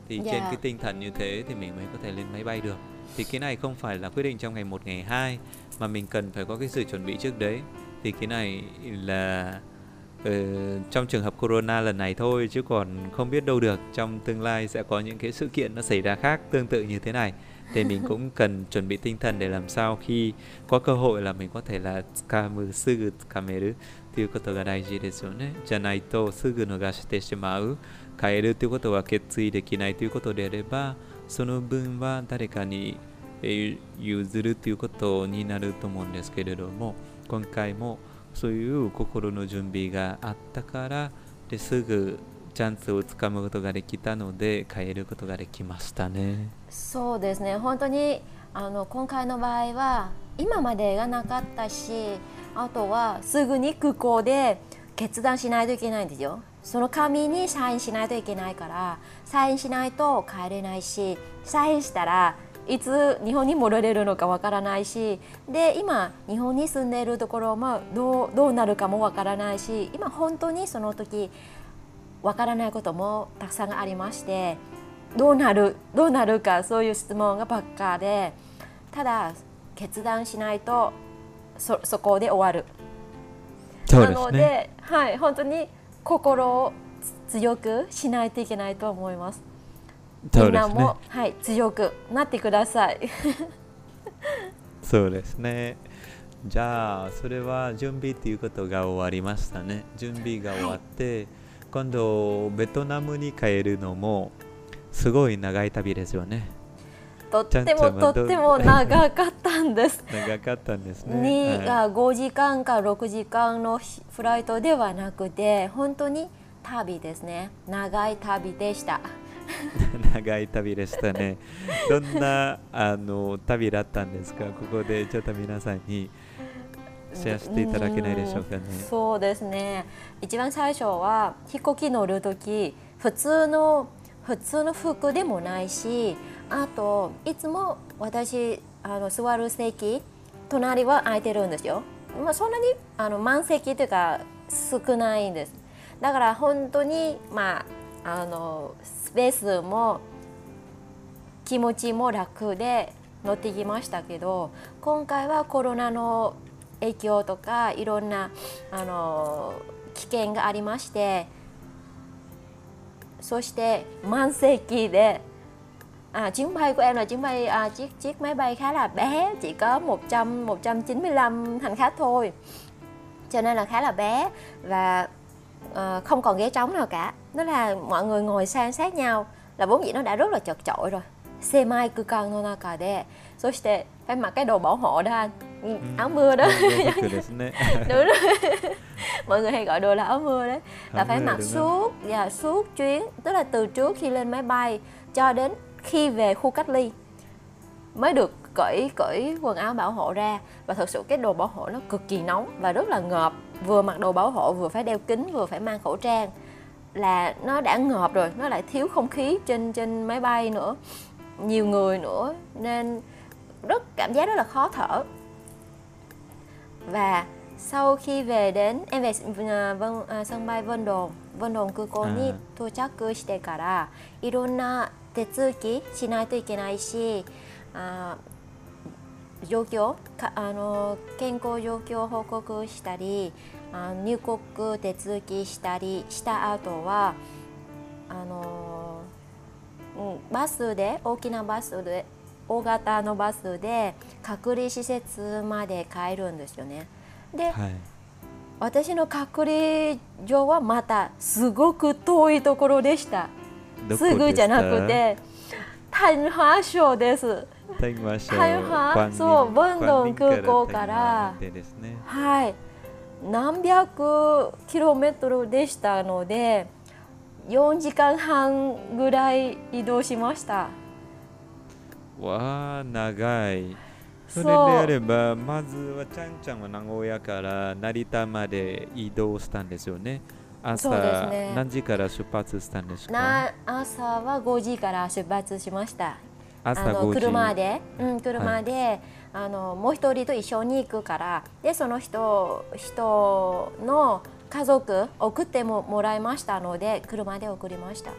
thì yeah. trên dạ. cái tinh thần như thế thì mình mới có thể lên máy bay được thì cái này không phải là quyết định trong ngày một ngày hai mà mình cần phải có cái sự chuẩn bị trước đấy thì cái này là uh, trong trường hợp corona lần này thôi chứ còn không biết đâu được trong tương lai sẽ có những cái sự kiện nó xảy ra khác tương tự như thế này thì [LAUGHS] mình cũng cần chuẩn bị tinh thần để làm sao khi có cơ hội là mình có thể là 掴むすぐ掴めるということが大事ですよね。じゃないとすぐ逃してしまう。変えるということは決意できないということであれば、その分は誰かに譲るということになると思うんですけれども、今回も そういう心の準備があったからですぐチャンスをつかむことができたので変えることができましたね。そうですね本当にあの今回の場合は今までがなかったしあとはすぐに空港で決断しないといけないんですよ。その紙にサインしないといけないからサインしないと帰れないしサインしたらいつ日本に戻れるのかわからないしで今日本に住んでいるところもどうどうなるかもわからないし今本当にその時わからないこともたくさんありましてどうなるどうなるかそういう質問がばっかでただ決断しないとそそこで終わる。なので、はい、本当に心を強くしないといけないと思います。みんなも、はい、強くなってください。[LAUGHS] そうですね。じゃあそれは準備っていうことが終わりましたね。準備が終わって、はい今度ベトナムに帰るのもすごい長い旅ですよね。とってもとっても長かったんです。[LAUGHS] 長かったんですね。に、はい、5時間か6時間のフライトではなくて本当に旅ですね。長い旅でした。[LAUGHS] 長い旅でしたね。どんなあの旅だったんですか？ここでちょっと皆さんにシェアしていただけないでしょうかね。うそうですね。一番最初は飛行機乗る時普通の普通の服でもないし、あといつも私あの座る席隣は空いてるんですよ。まあそんなにあの満席というか少ないんです。だから本当にまああのスペースも気持ちも楽で乗ってきましたけど今回はコロナの影響とかいろんなあの危険がありましてそして満席で À, chuyến bay của em là chuyến bay à, chiếc chiếc máy bay khá là bé chỉ có 100 195 hành khách thôi cho nên là khá là bé và uh, không còn ghế trống nào cả đó là mọi người ngồi san sát nhau là vốn dĩ nó đã rất là chật chội rồi. Xe mai cứ cần no naka de so shite phải mặc cái đồ bảo hộ đó anh. Ừ. áo mưa đó. [LAUGHS] Đúng rồi. Mọi người hay gọi đồ là áo mưa đấy. Là phải mặc suốt và yeah, suốt chuyến. Tức là từ trước khi lên máy bay cho đến khi về khu cách ly mới được cởi cởi quần áo bảo hộ ra. Và thực sự cái đồ bảo hộ nó cực kỳ nóng và rất là ngợp. Vừa mặc đồ bảo hộ vừa phải đeo kính vừa phải mang khẩu trang là nó đã ngợp rồi nó lại thiếu không khí trên trên máy bay nữa nhiều người nữa nên rất cảm giác rất là khó thở và sau khi về đến em về uh, vân, uh, sân bay Vân Đồn Vân Đồn 空港に到着してからいろんな手続きしないといけないしあ状況かあの健康状況を報告したり あ入国手続きしたりした後はあの、うん、バスで大きなバスで大型のバスで隔離施設まで帰るんですよね。で、はい、私の隔離所はまたすごく遠いところでした。すぐじゃなくて thanh hóa 省です。thanh hóa そう、ボンドン空港からはい。何百キロメートルでしたので4時間半ぐらい移動しました。わあ長い。それであればまずはちゃんちゃんは名古屋から成田まで移動したんですよね。朝、ね、何時から出発したんですか？朝は5時から出発しました。朝5時。車で、うん、車で、はいあのもう一人と一緒に行くからでその人人の家族送ってももらいましたので車で送りました。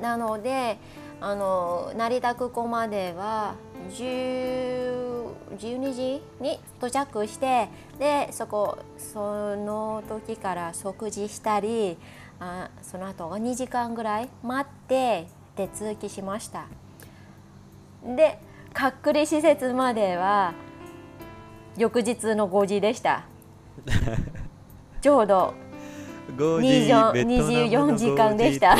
なのであの成田空港までは12時に到着してでそこその時から食事したりあその後2時間ぐらい待って手続きしました。で隔離施設までは翌日の5時でした。[LAUGHS] ちょうど24時間でした。い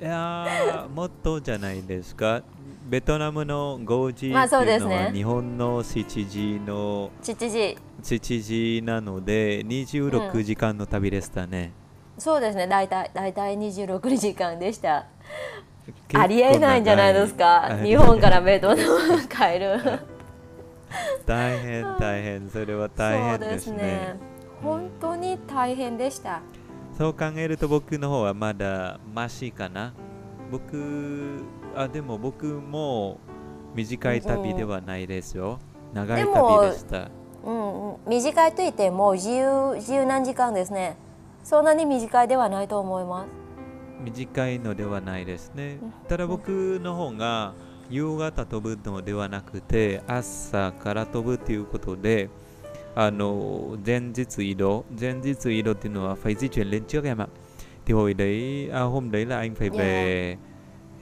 やもっとじゃないですか。ベトナムの5時まあそうですね。日本の7時の7時。7時なので26時間の旅でしたね、うん、そうですね。大体大体26時間でしたありえないんじゃないですか？日本からベトナム帰る。大変大変それは大変ですね、ね、本当に大変でした、そう考えると僕の方はまだマシかな。僕あでも僕も短い旅ではないですよ、うん、長い旅でした。うん、短いと言っても自由自由何時間ですね。そんなに短いではないと思います短いのではないですね。ただ僕の方が夕方飛ぶのではなくて朝から飛ぶということであの前日移動前日移動thì nó phải di chuyển lên trước em ạ thì hồi đấy à, hôm đấy là anh phải về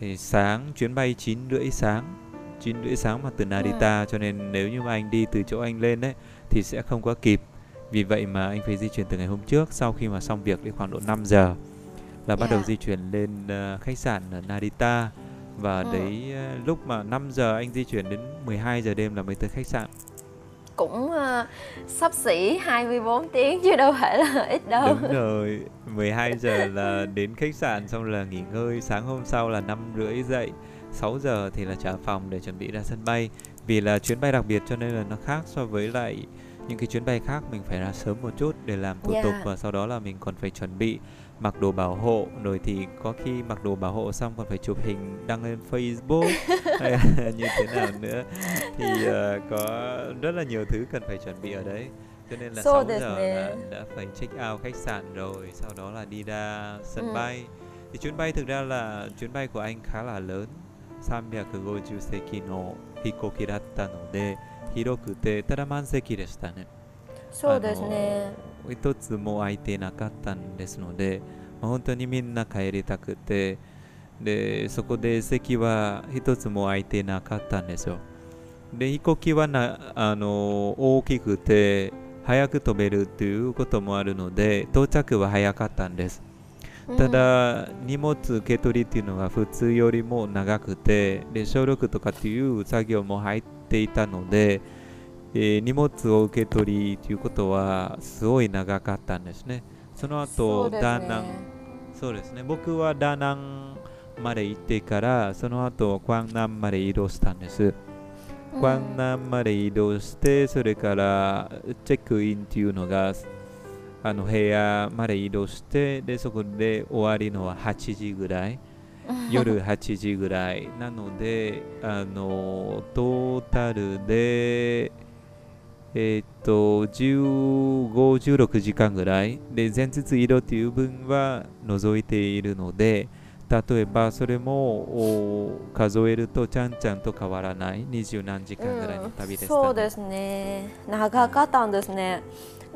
yeah. sáng chuyến bay 9 rưỡi sáng 9 rưỡi sáng mà từ Narita yeah. cho nên nếu như mà anh đi từ chỗ anh lên đấy thì sẽ không có kịp vì vậy mà anh phải di chuyển từ ngày hôm trước sau khi mà xong việc đến khoảng độ 5 giờ là bắt đầu di chuyển lên uh, khách sạn ở Narita. Và ừ. đấy uh, lúc mà 5 giờ anh di chuyển đến 12 giờ đêm là mới tới khách sạn. Cũng uh, sắp xỉ 24 tiếng chứ đâu phải là [LAUGHS] ít đâu. Đúng rồi [LAUGHS] 12 giờ là đến khách sạn xong là nghỉ ngơi. Sáng hôm sau là năm rưỡi dậy 6 giờ thì là trả phòng để chuẩn bị ra sân bay. Vì là chuyến bay đặc biệt cho nên là nó khác so với lại những cái chuyến bay khác mình phải ra sớm một chút để làm thủ yeah. tục và sau đó là mình còn phải chuẩn bị mặc đồ bảo hộ rồi thì có khi mặc đồ bảo hộ xong còn phải chụp hình đăng lên Facebook [LAUGHS] hay [LAUGHS] như thế nào nữa thì uh, có rất là nhiều thứ cần phải chuẩn bị ở đấy cho nên là so 6 giờ là đã phải check out khách sạn rồi sau đó là đi ra sân ừ. bay thì chuyến bay thực ra là chuyến bay của anh khá là lớn 350席の飛行機だったので広くてただ満席でしたねそうですね 一つも空いてなかったんですので、まあ、本当にみんな帰りたくてでそこで席は一つも空いてなかったんですよ。で飛行機はなあの大きくて早く飛べるということもあるので到着は早かったんです。ただ、荷物受け取りっていうのが普通よりも長くてで消毒とかっていう作業も入っていたので、えー、荷物を受け取りということはすごい長かったんですね。その後、ね、ダナンそうですね。僕はダナンまで行ってからその後クワンナンまで移動したんです、クワンナンまで移動してそれからチェックインっていうのがあの部屋まで移動してでそこで終わりのは8時ぐらい。[LAUGHS] 夜8時ぐらい。なのであのトータルでえー、っと1516時間ぐらい。で前日移動という分は除いているので例えばそれも数えるとちゃんちゃんと変わらない。二十何時間ぐらいの旅です、ね。うん、そうですね。長かったんですね。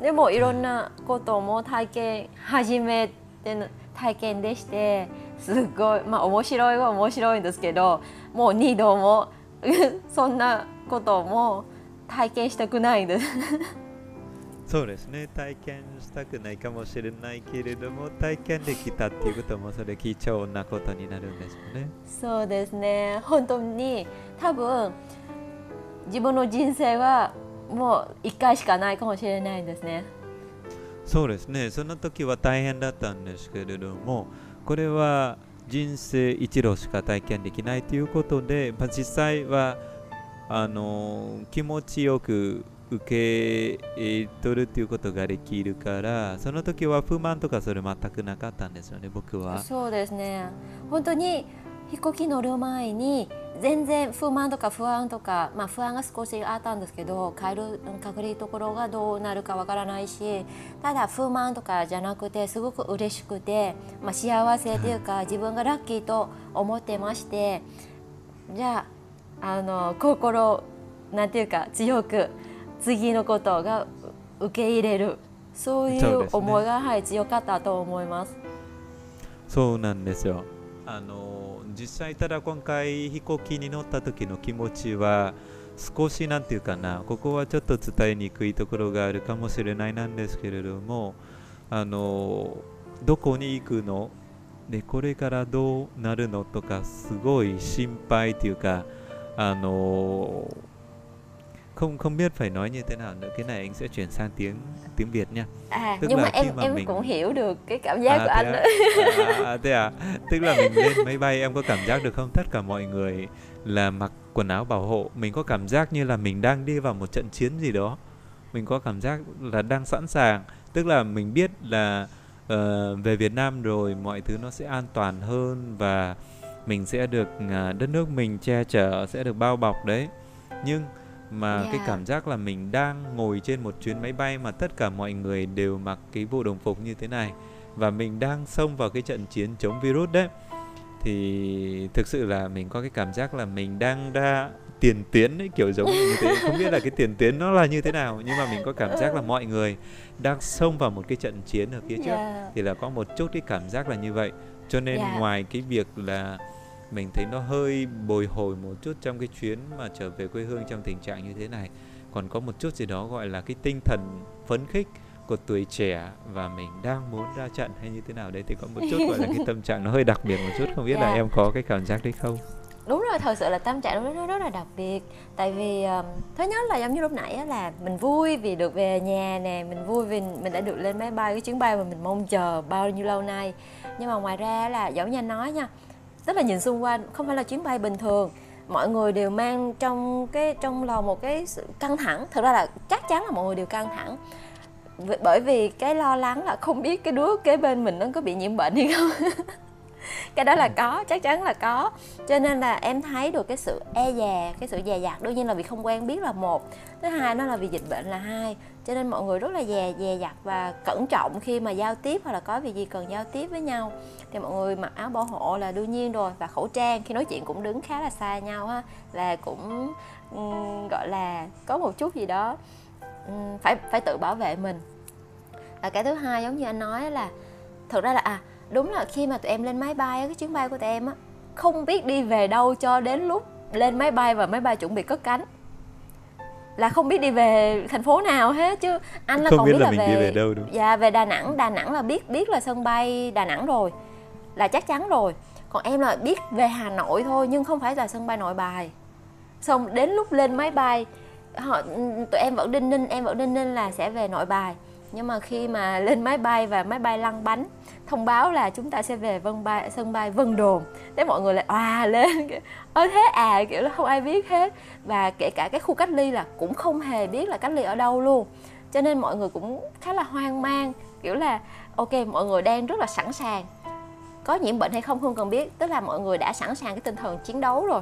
でもい。ろんなことも体験初めての体験でしてすごいまあ面白いは面白いんですけどもう二度も [LAUGHS] そんなことも体験したくないです。そうですね。体験したくないかもしれないけれども体験できたっていうこともそれ貴重なことになるんですよね。そうですね。本当に多分自分の人生はもう1回しかないかもしれないんですね。そうですね、その時は大変だったんですけれども、これは人生一度しか体験できないということで、まあ、実際はあの気持ちよく受け取るということができるから、その時は不満とかそれ全くなかったんですよね、僕は。そうですね。本当に飛行機乗る前に全然不満とか不安とか、まあ、不安が少しあったんですけど帰る隔離ところがどうなるかわからないしただ不満とかじゃなくてすごく嬉しくて、まあ、幸せというか自分がラッキーと思ってましてじゃああの心なんていうか強く次のことが受け入れる。そういう思いが、ね、はい、強かったと思います。そうなんですよ。あの実際ただ今回飛行機に乗った時の気持ちは少しなんていうかなここはちょっと伝えにくいところがあるかもしれないなんですけれどもあのどこに行くの？でこれからどうなるの？とかすごい心配というかあの không không biết phải nói như thế nào nữa. Cái này anh sẽ chuyển sang tiếng tiếng Việt nha. À tức nhưng là mà em mà em mình... cũng hiểu được cái cảm giác à, của anh à? à, thế à? Tức là mình lên máy bay em có cảm giác được không? Tất cả mọi người là mặc quần áo bảo hộ. Mình có cảm giác như là mình đang đi vào một trận chiến gì đó. Mình có cảm giác là đang sẵn sàng. Tức là mình biết là uh, về Việt Nam rồi mọi thứ nó sẽ an toàn hơn và mình sẽ được uh, đất nước mình che chở sẽ được bao bọc đấy nhưng mà yeah. cái dạ. cảm giác là mình đang ngồi trên một chuyến máy bay mà tất cả mọi người đều mặc cái bộ đồng phục như thế này và mình đang xông vào cái trận chiến chống virus đấy thì thực sự là mình có cái cảm giác là mình đang ra tiền tuyến ấy kiểu giống như thế không biết là cái tiền tuyến nó là như thế nào nhưng mà mình có cảm giác là mọi người đang xông vào một cái trận chiến ở phía trước yeah. Dạ. thì là có một chút cái cảm giác là như vậy cho nên yeah. Dạ. ngoài cái việc là mình thấy nó hơi bồi hồi một chút trong cái chuyến mà trở về quê hương trong tình trạng như thế này còn có một chút gì đó gọi là cái tinh thần phấn khích của tuổi trẻ và mình đang muốn ra trận hay như thế nào đấy thì có một chút gọi là cái [LAUGHS] tâm trạng nó hơi đặc biệt một chút không biết yeah. là dạ. em có cái cảm giác đấy không đúng rồi thật sự là tâm trạng nó rất, rất là đặc biệt tại vì um, thứ nhất là giống như lúc nãy là mình vui vì được về nhà nè mình vui vì mình đã được lên máy bay cái chuyến bay mà mình mong chờ bao nhiêu lâu nay nhưng mà ngoài ra là giống như anh nói nha, tức là nhìn xung quanh không phải là chuyến bay bình thường. Mọi người đều mang trong cái, trong lòng một cái sự căng thẳng. Thực ra là chắc chắn là mọi người đều căng thẳng. Bởi vì cái lo lắng là không biết cái đứa kế bên mình nó có bị nhiễm bệnh hay không. [LAUGHS] [LAUGHS] cái đó là có chắc chắn là có. Cho nên là em thấy được cái sự e dè cái sự dè dặt. Đương nhiên là vì không quen biết là một. Thứ hai nó là vì dịch bệnh là hai. Cho nên mọi người rất là dè dè dặt và cẩn trọng khi mà giao tiếp hoặc là có việc gì cần giao tiếp với nhau. Thì mọi người mặc áo bảo hộ là đương nhiên rồi. Và khẩu trang khi nói chuyện cũng đứng khá là xa nhau ha là cũng um, gọi là có một chút gì đó um, phải phải tự bảo vệ mình. Và cái thứ hai giống như anh nói là thực ra là à đúng là khi mà tụi em lên máy bay cái chuyến bay của tụi em á không biết đi về đâu cho đến lúc lên máy bay và máy bay chuẩn bị cất cánh. Là không biết đi về thành phố nào hết chứ. Anh là không còn biết biết là là mình về đi về đâu đúng dạ về đà nẵng. Đà nẵng là biết biết là sân bay đà nẵng rồi là chắc chắn rồi. Còn em là biết về hà nội thôi nhưng không phải là sân bay nội bài. Xong đến lúc lên máy bay họ tụi em vẫn đinh ninh em vẫn đinh ninh là sẽ về nội bài nhưng mà khi mà lên máy bay và máy bay lăn bánh, thông báo là chúng ta sẽ về vân bay, sân bay Vân Đồn. Thế mọi người lại à lên ơ, thế à kiểu là không ai biết hết. Và kể cả cái khu cách ly là cũng không hề biết là cách ly ở đâu luôn. Cho nên mọi người cũng khá là hoang mang, kiểu là, ok, mọi người đang rất là sẵn sàng. Có nhiễm bệnh hay không không cần biết, tức là mọi người đã sẵn sàng cái tinh thần chiến đấu rồi.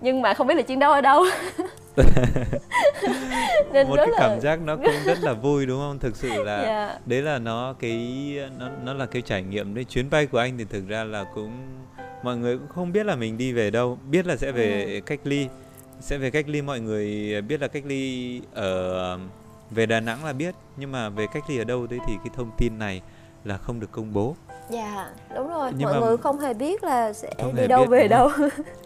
Nhưng mà không biết là chiến đấu ở đâu. [LAUGHS] [LAUGHS] nên một cái là cảm giác nó cũng rất là vui đúng không thực sự là Dạ. đấy là nó cái nó nó là cái trải nghiệm đấy chuyến bay của anh thì thực ra là cũng mọi người cũng không biết là mình đi về đâu biết là sẽ về Ừ. cách ly sẽ về cách ly mọi người biết là cách ly ở về Đà Nẵng là biết nhưng mà về cách ly ở đâu đấy thì cái thông tin này là không được công bố. Dạ đúng rồi Nhưng mọi mà- người không hề biết là sẽ Không đi đâu biết, về đâu.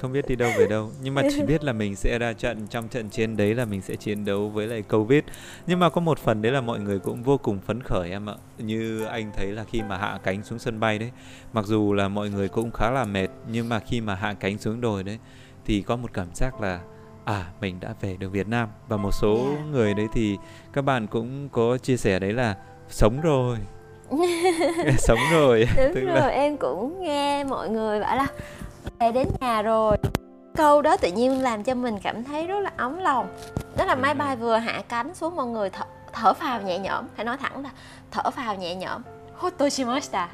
không? Biết đi đâu về đâu. Nhưng mà chỉ [LAUGHS] biết là mình sẽ ra trận trong trận chiến đấy là mình sẽ chiến đấu với lại covid. Nhưng mà có một phần đấy là mọi người cũng vô cùng phấn khởi em ạ. Như anh thấy là khi mà hạ cánh xuống sân bay đấy mặc dù là mọi người cũng khá là mệt nhưng mà khi mà hạ cánh xuống rồi đấy thì có một cảm giác là à mình đã về được Việt Nam. Và một số Yeah. người đấy thì các bạn cũng có chia sẻ đấy là sống rồi [LAUGHS] sống rồi đúng tức rồi là em cũng nghe mọi người bảo là về đến nhà rồi. Câu đó tự nhiên làm cho mình cảm thấy rất là ấm lòng. Đó là máy Ừ. bay vừa hạ cánh xuống mọi người thở, thở phào nhẹ nhõm. Phải nói thẳng là thở phào nhẹ nhõm. Hotoshimashita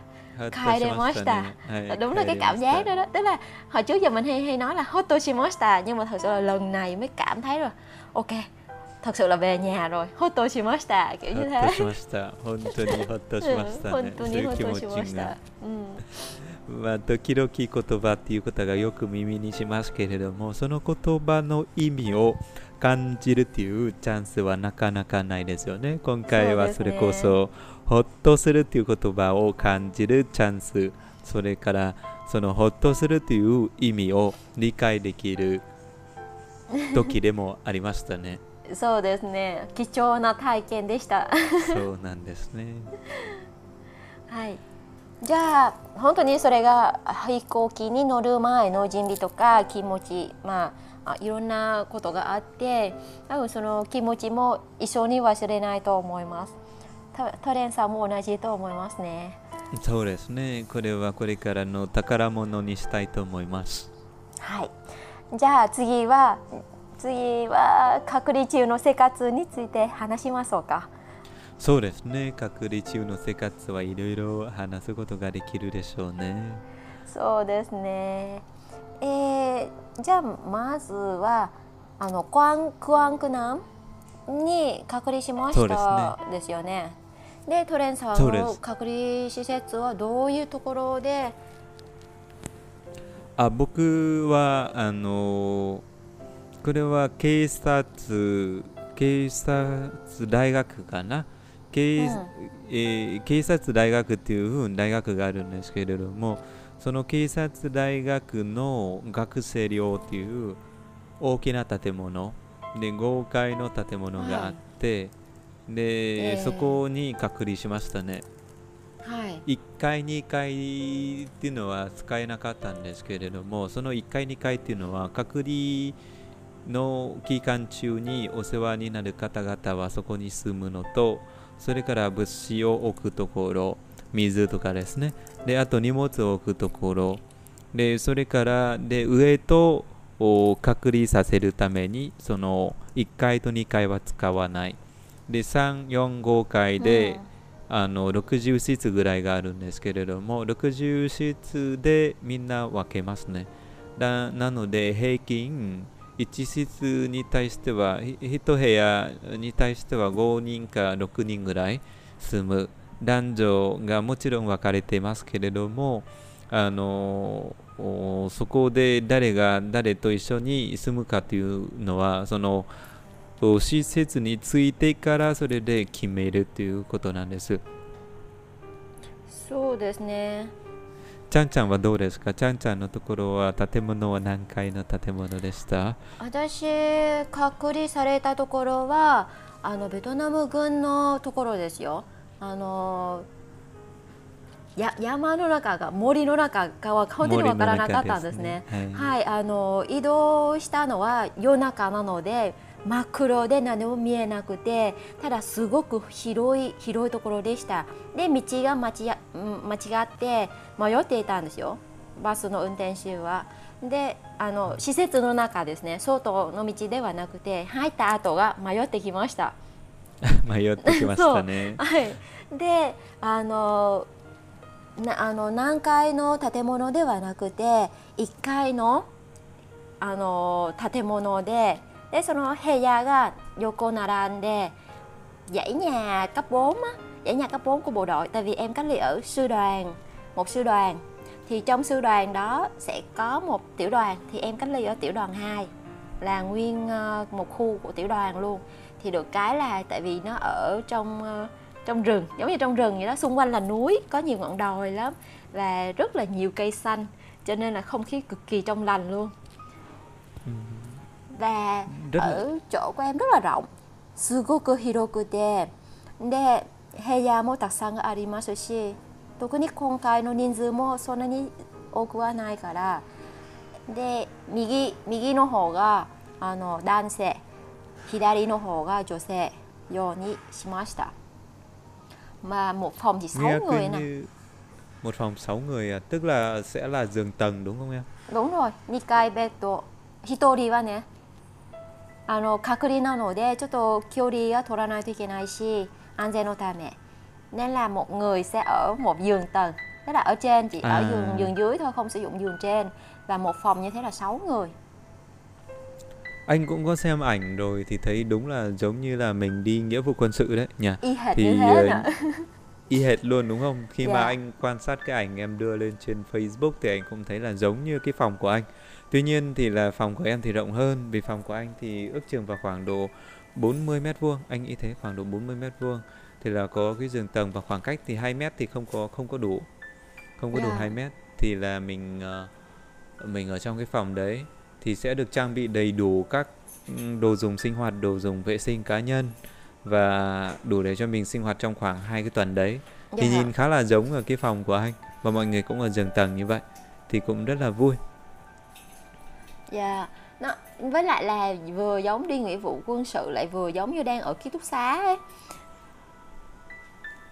Kairemashita. Hay, đúng là cái cảm giác đó đó. Tức là hồi trước giờ mình hay hay nói là hotoshimashita nhưng mà thật sự là lần này mới cảm thấy rồi. Ok thật sự là về nhà rồi hotoshimashita kiểu như thế しました。本当にほっとしましたまあ、時々言葉っていうことがよく耳にしますけれども、その言葉の意味を感じるっていうチャンスはなかなかないですよね。今回はそれこそ、ほっとするっていう言葉を感じるチャンス、それからそのほっとするという意味を理解できる時でもありましたね。そうですね貴重な体験でしたそうなんですね。[LAUGHS] はいじゃあ本当にそれが飛行機に乗る前の準備とか気持ちまああいろんなことがあって多分その気持ちも一緒に忘れないと思いますたトレンさんも同じと思いますねそうですね。これはこれからの宝物にしたいと思います。はいじゃあ次は次は隔離中の生活について話しましょうかそうですね。隔離中の生活はいろいろ話すことができるでしょうね。そうですね。えー、じゃあまずはあのクアンクアンクナンに隔離しましたですよね。でトレンさんの隔離施設はどういうところで、あ、僕はあのこれは警察警察大学かな？警,、うん。えー警察大学っていう大学があるんですけれども、その警察大学の学生寮っていう大きな建物で豪快の建物があって、で、えー。そこに隔離しましたね。はい、1階2階っていうのは使えなかったんですけれどもその1階2階っていうのは隔離の期間中にお世話になる方々はそこに住むのとそれから物資を置くところ水とかですね。であと荷物を置くところ。でそれからで上とお隔離させるためにその1階と2階は使わない。で345階で、あの60室ぐらいがあるんですけれども60室でみんな分けますね。だなので平均1室に対しては1部屋に対しては5人か6人ぐらい住む男女がもちろん分かれていますけれどもあのそこで誰が誰と一緒に住むかというのはその施設についてからそれで決めるということなんです。そうですね。ちゃんちゃんはどうですか？ちゃんちゃんのところは建物は何階の建物でした？私、隔離されたところはあのベトナム軍のところですよ。あのや山の中が森の中かは本当にわからなかったんですね。すね。はい、はい、あの移動したのは夜中なので真っ黒で何も見えなくてただすごく広い広いところでした。で道が間違間違って迷っていたんですよ。バスの運転手は。であの施設の中ですね。外の道ではなくて入った後が迷ってきました。[LAUGHS] 迷ってきましたね。はい。であのなあの何階の建物ではなくて1階のあの建物ででその部屋が横並んでdãy nhà cấp 4 á, dãy nhà cấp 4 của bộ đội tại vì em cách ly ở sư đoàn một sư đoàn thì trong sư đoàn đó sẽ có một tiểu đoàn thì em cách ly ở tiểu đoàn 2 là nguyên ờ, một khu của tiểu đoàn luôn thì được cái là tại vì nó ở trong ờ, trong rừng giống như trong rừng vậy đó xung quanh là núi có nhiều ngọn đồi lắm và rất là nhiều cây xanh cho nên là không khí cực kỳ trong lành luôn ừ và rất ở là... chỗ của em rất là rộng すごく広くてで部屋もたくさんありますし特に今回の人数もそんなに多くはないからで右右の方があの男性左の方が女性ようにしました mà một phòng chỉ 6 Nghe người nè một phòng 6 người à tức là sẽ là giường tầng đúng không em đúng rồi 2階ベッド1人はね あの隔離なのでちょっと距離は取らないといけないし安全のため nên là một người sẽ ở một giường tầng tức là ở trên chỉ à. ở giường giường dưới thôi không sử dụng giường trên và một phòng như thế là 6 người anh cũng có xem ảnh rồi thì thấy đúng là giống như là mình đi nghĩa vụ quân sự đấy nhỉ y hệt thì như thế uh, y hệt luôn đúng không khi yeah. mà dạ. anh quan sát cái ảnh em đưa lên trên Facebook thì anh cũng thấy là giống như cái phòng của anh Tuy nhiên thì là phòng của em thì rộng hơn vì phòng của anh thì ước chừng vào khoảng độ 40 mét vuông, anh nghĩ thế khoảng độ 40 mét vuông thì là có cái giường tầng và khoảng cách thì 2 mét thì không có không có đủ. Không có yeah. đủ 2 mét thì là mình uh, mình ở trong cái phòng đấy thì sẽ được trang bị đầy đủ các đồ dùng sinh hoạt, đồ dùng vệ sinh cá nhân và đủ để cho mình sinh hoạt trong khoảng hai cái tuần đấy. Thì yeah. nhìn khá là giống ở cái phòng của anh và mọi người cũng ở giường tầng như vậy thì cũng rất là vui. Dạ, nó với lại là vừa giống đi nghĩa vụ quân sự lại vừa giống như đang ở ký túc xá ấy.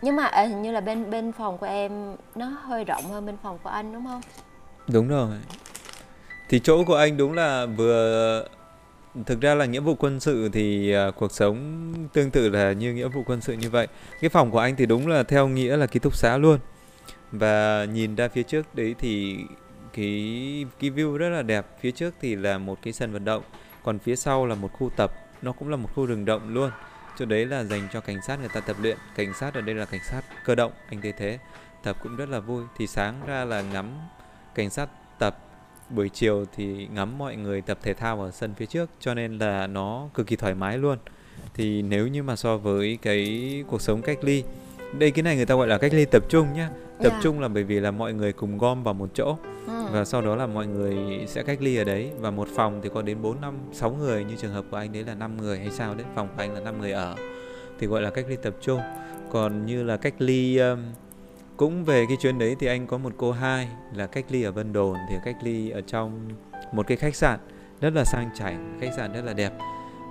Nhưng mà à, hình như là bên bên phòng của em nó hơi rộng hơn bên phòng của anh đúng không? Đúng rồi. Thì chỗ của anh đúng là vừa thực ra là nghĩa vụ quân sự thì uh, cuộc sống tương tự là như nghĩa vụ quân sự như vậy. Cái phòng của anh thì đúng là theo nghĩa là ký túc xá luôn. Và nhìn ra phía trước đấy thì cái cái view rất là đẹp. Phía trước thì là một cái sân vận động, còn phía sau là một khu tập. Nó cũng là một khu rừng động luôn. Chỗ đấy là dành cho cảnh sát người ta tập luyện. Cảnh sát ở đây là cảnh sát cơ động, anh thấy thế. Tập cũng rất là vui. Thì sáng ra là ngắm cảnh sát tập. Buổi chiều thì ngắm mọi người tập thể thao ở sân phía trước, cho nên là nó cực kỳ thoải mái luôn. Thì nếu như mà so với cái cuộc sống cách ly đây cái này người ta gọi là cách ly tập trung nhá. Tập yeah. Dạ. trung là bởi vì là mọi người cùng gom vào một chỗ. Ừ. và sau đó là mọi người sẽ cách ly ở đấy. Và một phòng thì có đến 4 năm 6 người. Như trường hợp của anh đấy là 5 người hay sao đấy. Phòng của anh là 5 người ở. Thì gọi là cách ly tập trung. Còn như là cách ly um, cũng về cái chuyến đấy thì anh có một cô hai là cách ly ở Vân Đồn thì cách ly ở trong một cái khách sạn rất là sang chảnh khách sạn rất là đẹp.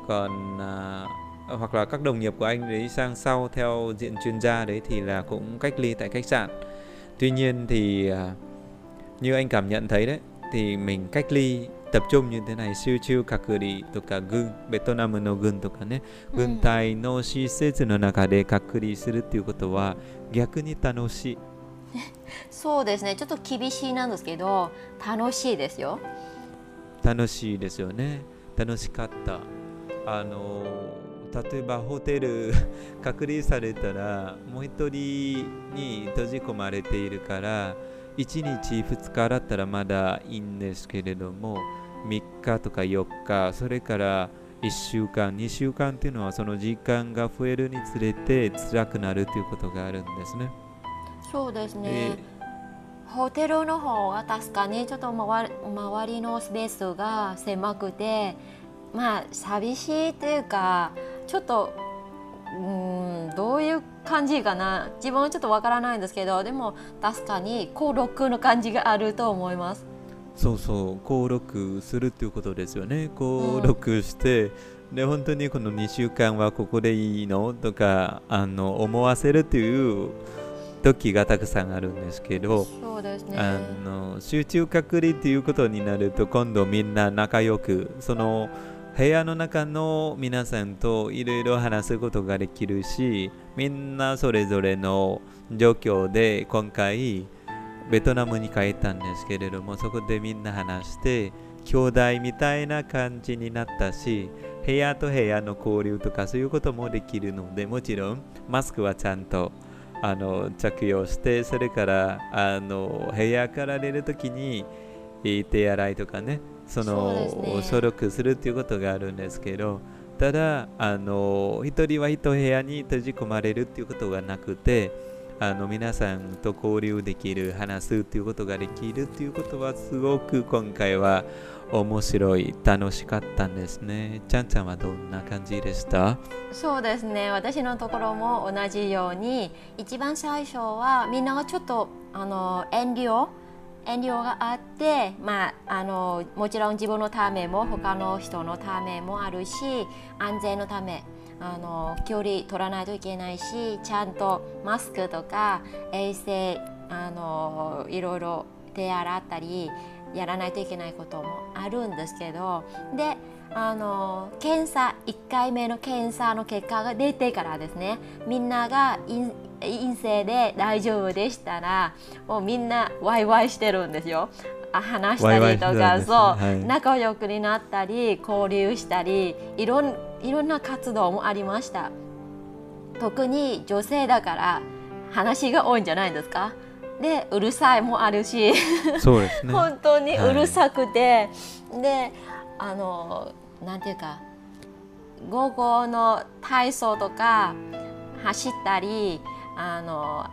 Còn uh, hoặc là các đồng nghiệp của anh đấy sang sau theo diện chuyên gia đấy thì là cũng cách ly tại khách sạn tuy nhiên thì à, như anh cảm nhận thấy đấy thì mình cách ly tập trung như thế này siêu chiêu kakuri とか軍ベトナムの軍とかね、[LAUGHS] 軍隊の施設の中で隔離するっていうことは逆に楽しい。そうですねちょっと厳しいなんですけど楽しいですよ楽しいですよね楽しかったあの 例えばホテル [LAUGHS] 隔離されたらもう一人に閉じ込まれているから1日2日だったらまだいいんですけれども3日とか4日それから1週間2週間っていうのはその時間が増えるにつれて辛くなるということがあるんですね。そうですね、ホテルの方は確かにちょっと周周りのスペースが狭くてまあ寂しいというかちょっとうんどういう感じかな。自分はちょっとわからないんですけどでも確かに孤独の感じがあると思います。そうそう登録するっていうことですよね。登録して、うん、で本当にこの2週間はここでいいの？とかあの思わせるっていう時がたくさんあるんですけどそうです、ね、あの集中隔離っていうことになると今度みんな仲良くその部屋の中の皆さんといろいろ話すことができるしみんなそれぞれの状況で今回ベトナムに帰ったんですけれどもそこでみんな話して兄弟みたいな感じになったし部屋と部屋の交流とかそういうこともできるのでもちろんマスクはちゃんとあの着用してそれからあの部屋から出るときに手洗いとかねその、ね、消毒するっていうことがあるんですけどただあの一人は一部屋に閉じ込まれるっていうことがなくてあの皆さんと交流できる話すっていうことができるっていうことはすごく今回は面白い楽しかったんですね。ちゃんちゃんはどんな感じでした？そうですね。私のところも同じように一番最初はみんながちょっとあの遠慮遠慮があって、まあ、あのもちろん自分のためも他の人のためもあるし安全のためあの距離取らないといけないしちゃんとマスクとか衛生あのいろいろ手洗ったりやらないといけないこともあるんですけどであの検査1回目の検査の結果が出てからですねみんなが陰性で大丈夫でしたらもうみんなワイワイしてるんですよ。話したりとかそう、はい、仲良くになったり交流したりいろんいろんな活動もありました。特に女性だから話が多いんじゃないですか？でうるさいもあるし。そうです、ね、[LAUGHS] 本当にうるさくて、はい、であのなんていうか午後の体操とか走ったりあの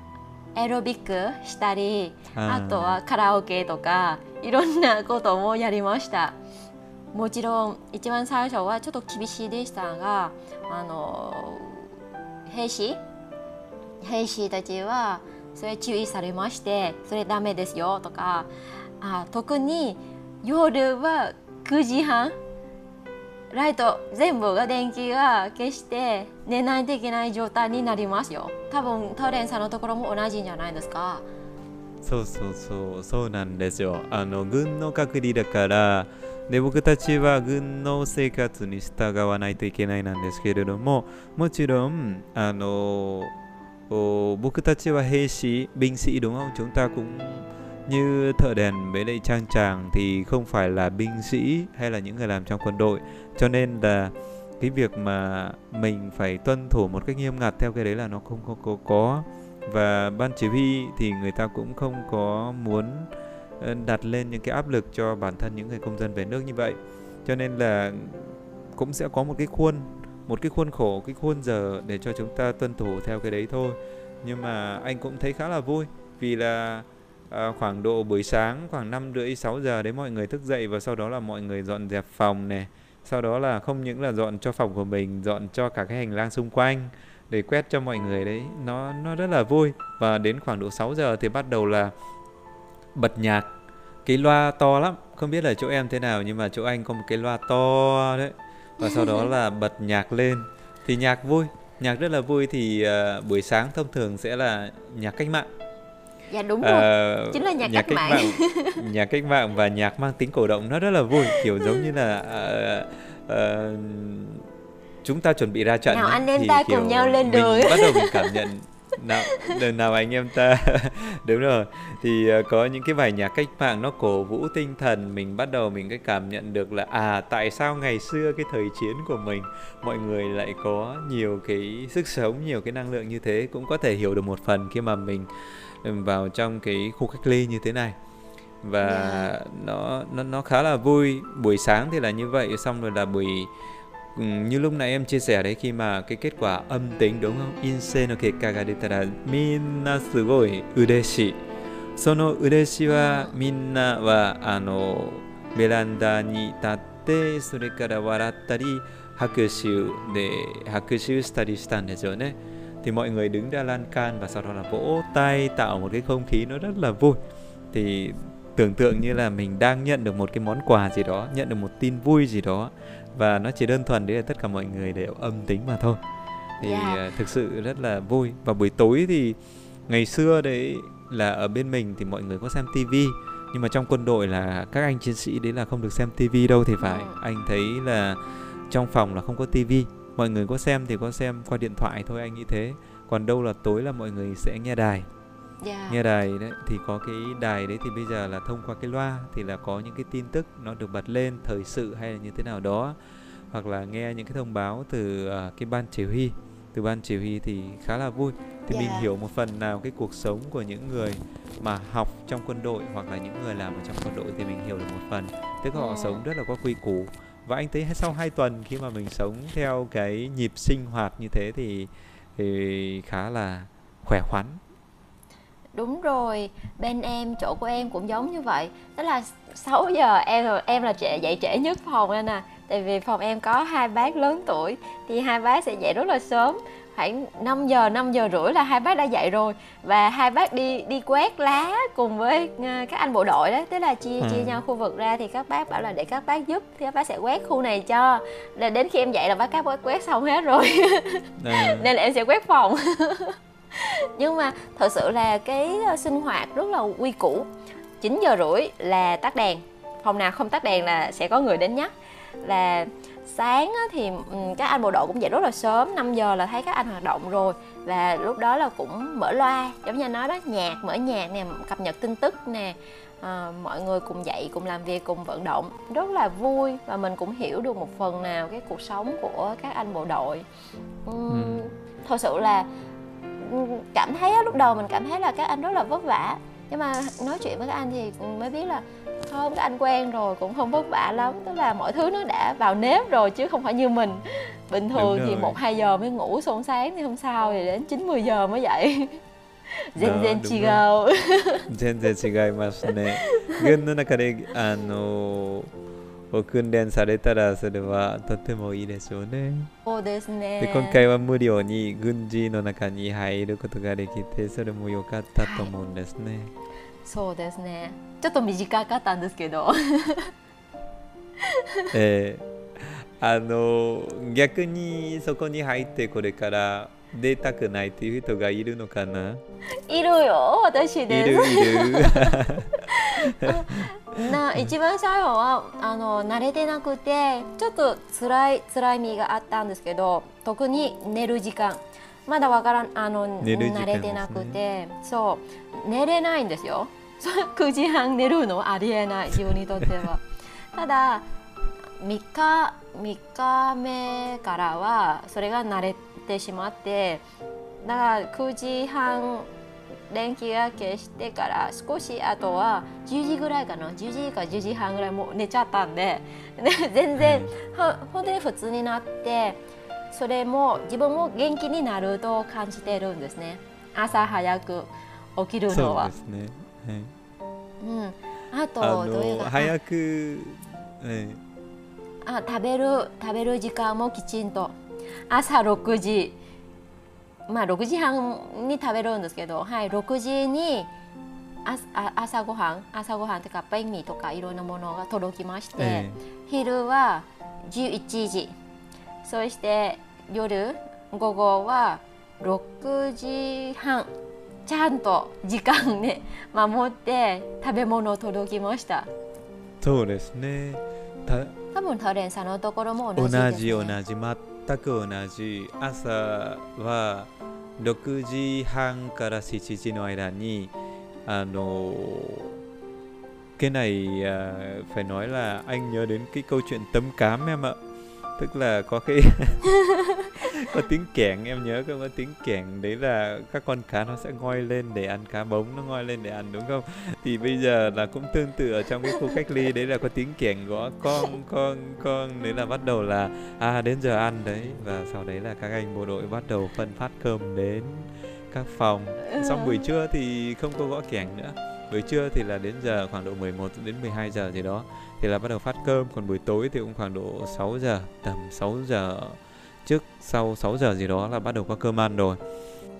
エロビックしたりあとはカラオケとかいろんなこともやりました。もちろん一番最初はちょっと厳しいでしたがあの兵士？兵士たちはそれ注意されましてそれダメですよとかあ特に夜は9時半ライト全部が電気が消して寝ないといけない状態になりますよ。多分トレンさんのところも同じんじゃないですか。そうそうそう。そうなんですよ。あの軍の隔離だからで僕たちは軍の生活に従わないといけないなんですけれどももちろんあの僕たちは兵士 binh sĩ đúng không chúng ta cũng như thợ đèn với lại trang tràng thì không phải là binh sĩ hay là những người làm trong quân đội. Cho nên là cái việc mà mình phải tuân thủ một cách nghiêm ngặt theo cái đấy là nó không có có, có. và ban chỉ huy thì người ta cũng không có muốn ờ, đặt lên những cái áp lực cho bản thân những người công dân về nước như vậy. Cho nên là cũng sẽ có một cái khuôn một cái khuôn khổ cái khuôn giờ để cho chúng ta tuân thủ theo cái đấy thôi. Nhưng mà anh cũng thấy khá là vui vì là à, khoảng độ buổi sáng khoảng năm rưỡi sáu giờ đấy mọi người thức dậy và sau đó là mọi người dọn dẹp phòng này sau đó là không những là dọn cho phòng của mình dọn cho cả cái hành lang xung quanh để quét cho mọi người đấy. Nó nó rất là vui. Và đến khoảng độ 6 giờ thì bắt đầu là bật nhạc. Cái loa to lắm. Không biết là chỗ em thế nào nhưng mà chỗ anh có một cái loa to đấy. Và sau đó là [LAUGHS] bật nhạc lên. Thì nhạc vui. Nhạc rất là vui thì uh, buổi sáng thông thường sẽ là nhạc cách mạng dạ đúng rồi. Uh, chính là nhạc, nhạc cách, cách mạng, mạng. Nhạc cách mạng và nhạc mang tính cổ động nó rất là vui kiểu giống như là uh, uh, chúng ta chuẩn bị ra trận nào anh em ta cùng nhau lên đường. bắt đầu mình cảm nhận nào lần nào anh em ta [LAUGHS] đúng rồi. Thì uh, có những cái bài nhạc cách mạng nó cổ vũ tinh thần mình bắt đầu mình cái cảm nhận được là à tại sao ngày xưa cái thời chiến của mình mọi người lại có nhiều cái sức sống nhiều cái năng lượng như thế cũng có thể hiểu được một phần khi mà mình vào trong cái khu cách ly như thế này và yeah. Dạ. nó nó nó khá là vui buổi sáng thì là như vậy xong rồi là buổi Ừ, như lúc nãy em chia sẻ đấy khi mà cái kết quả âm tính đúng không? Insei no kekka ga detara minna sugoi ureshii. その嬉しはみんなはあのベランダに立ってそれから笑ったり拍手で拍手したりしたんですよね。 Thì mọi người đứng ra lan can và sau đó là vỗ tay tạo một cái không khí nó rất là vui thì tưởng tượng như là mình đang nhận được một cái món quà gì đó nhận được một tin vui gì đó và nó chỉ đơn thuần đấy là tất cả mọi người đều âm tính mà thôi thì yeah. Dạ. thực sự rất là vui và buổi tối thì ngày xưa đấy là ở bên mình thì mọi người có xem tivi nhưng mà trong quân đội là các anh chiến sĩ đấy là không được xem tivi đâu thì phải ừ. anh thấy là trong phòng là không có tivi mọi người có xem thì có xem qua điện thoại thôi anh nghĩ thế còn đâu là tối là mọi người sẽ nghe đài yeah. Dạ. nghe đài đấy thì có cái đài đấy thì bây giờ là thông qua cái loa thì là có những cái tin tức nó được bật lên thời sự hay là như thế nào đó hoặc là nghe những cái thông báo từ uh, cái ban chỉ huy từ ban chỉ huy thì khá là vui thì yeah. mình dạ. hiểu một phần nào cái cuộc sống của những người mà học trong quân đội hoặc là những người làm ở trong quân đội thì mình hiểu được một phần tức họ yeah. Dạ. sống rất là có quy củ và anh thấy sau 2 tuần khi mà mình sống theo cái nhịp sinh hoạt như thế thì thì khá là khỏe khoắn. Đúng rồi, bên em, chỗ của em cũng giống như vậy. Tức là 6 giờ em em là trễ dậy trễ nhất phòng nên nè à. tại vì phòng em có hai bác lớn tuổi, thì hai bác sẽ dậy rất là sớm khoảng 5 giờ 5 giờ rưỡi là hai bác đã dậy rồi. Và hai bác đi đi quét lá cùng với ờ, các anh bộ đội đó. Tức là chia ừ. chia nhau khu vực ra thì các bác bảo là để các bác giúp thì các bác sẽ quét khu này cho. Là đến khi em dậy là bác các bác quét xong hết rồi. À. [LAUGHS] [LAUGHS] nên là em sẽ quét phòng. [LAUGHS] Nhưng mà thật sự là cái ờ, sinh hoạt rất là quy củ. 9 giờ rưỡi là tắt đèn. Phòng nào không tắt đèn là sẽ có người đến nhắc là sáng thì các anh bộ đội cũng dậy rất là sớm 5 giờ là thấy các anh hoạt động rồi. Và lúc đó là cũng mở loa giống như nói đó nhạc mở nhạc nè cập nhật tin tức nè. À, mọi người cùng dậy cùng làm việc cùng vận động. Rất là vui và mình cũng hiểu được một phần nào cái cuộc sống của các anh bộ đội. Uhm, ừ. thật sự là cảm thấy lúc đầu mình cảm thấy là các anh rất là vất vả. Nhưng mà nói chuyện với các anh thì mới biết là không các anh quen rồi cũng không vất vả lắm tức là mọi thứ nó đã vào nếp rồi chứ không phải như mình bình thường thì một hai giờ mới ngủ xong sáng thì không sao thì đến chín mười giờ mới dậy 全然違う全然違いますね軍の中であのを訓練されたらそれはとてもいいでしょうね。そうですねで今回は無料に軍事の中に入ることができてそれも良かったと思うんですね。はい、そうですね [LAUGHS] ちょっと短かったんですけど。[LAUGHS] えー、あの逆にそこに入ってこれから出たくないという人がいるのかな？いるよ私です。いるいる。[LAUGHS] な一番最後はあの慣れてなくてちょっと辛い辛い身があったんですけど特に寝る時間。まだわからんあの、ね、慣れてなくて。そう。寝れないんですよ [LAUGHS] 9時半寝るの？はありえない。自分にとっては。[LAUGHS] ただ3日3日目からはそれが慣れてしまってだから9時半電気が消してから少しあとは10時ぐらいかな。10時か10時半ぐらいもう寝ちゃったんで [LAUGHS] 全然、は本当に普通になってそれも自分も元気になると感じてるんですね。朝早く起きるのは。そうですね、はい、うん、あとどういうか早く、あ食べる食べる時間もきちんと。朝6時。まあ6時半に食べるんですけど、はい、6時に朝ごはん朝ごはんとかペンミーとかいろんなものが届きまして、えー、昼は11時。そして夜午後は6時半ちちゃんと時間ね [LAUGHS] 守って食べ物届きました。そうですね。た多分タレンさんのところも同同じね、じ同じ全く同じ。朝は6時半から7時の間にあの cái này à, phải nói là anh nhớ đến cái câu chuyện tấm cám em ạ. Tức là có cái [LAUGHS] có tiếng kẻng em nhớ không có tiếng kẻng đấy là các con cá nó sẽ ngoi lên để ăn cá bống nó ngoi lên để ăn đúng không? Thì bây giờ là cũng tương tự ở trong cái khu cách ly đấy là có tiếng kẻng gõ con con con đấy là bắt đầu là à đến giờ ăn đấy. Và sau đấy là các anh bộ đội bắt đầu phân phát cơm đến các phòng. Xong buổi trưa thì không có gõ kẻng nữa. Buổi trưa thì là đến giờ khoảng độ 11 đến 12 giờ gì đó thì là bắt đầu phát cơm. Còn buổi tối thì cũng khoảng độ 6 giờ tầm 6 giờ trước sau 6 giờ gì đó là bắt đầu có cơm ăn rồi.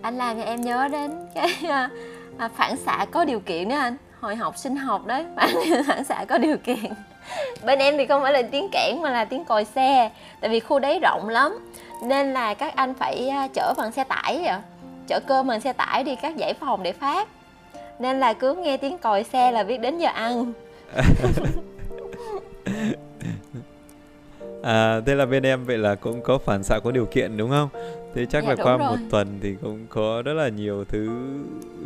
Anh làm cho em nhớ đến cái à, à, phản xạ có điều kiện đó anh. Hồi học sinh học đấy [LAUGHS] phản, phản xạ có điều kiện. Bên em thì không phải là tiếng kẽn mà là tiếng còi xe tại vì khu đấy rộng lắm. Nên là các anh phải à, chở bằng xe tải vậy. Chở cơm bằng xe tải đi các dãy phòng để phát. Nên là cứ nghe tiếng còi xe là biết đến giờ ăn [LAUGHS] À, thế là bên em vậy là cũng có phản xạ có điều kiện đúng không? Thế chắc Dạ, là qua rồi. một tuần thì cũng có rất là nhiều thứ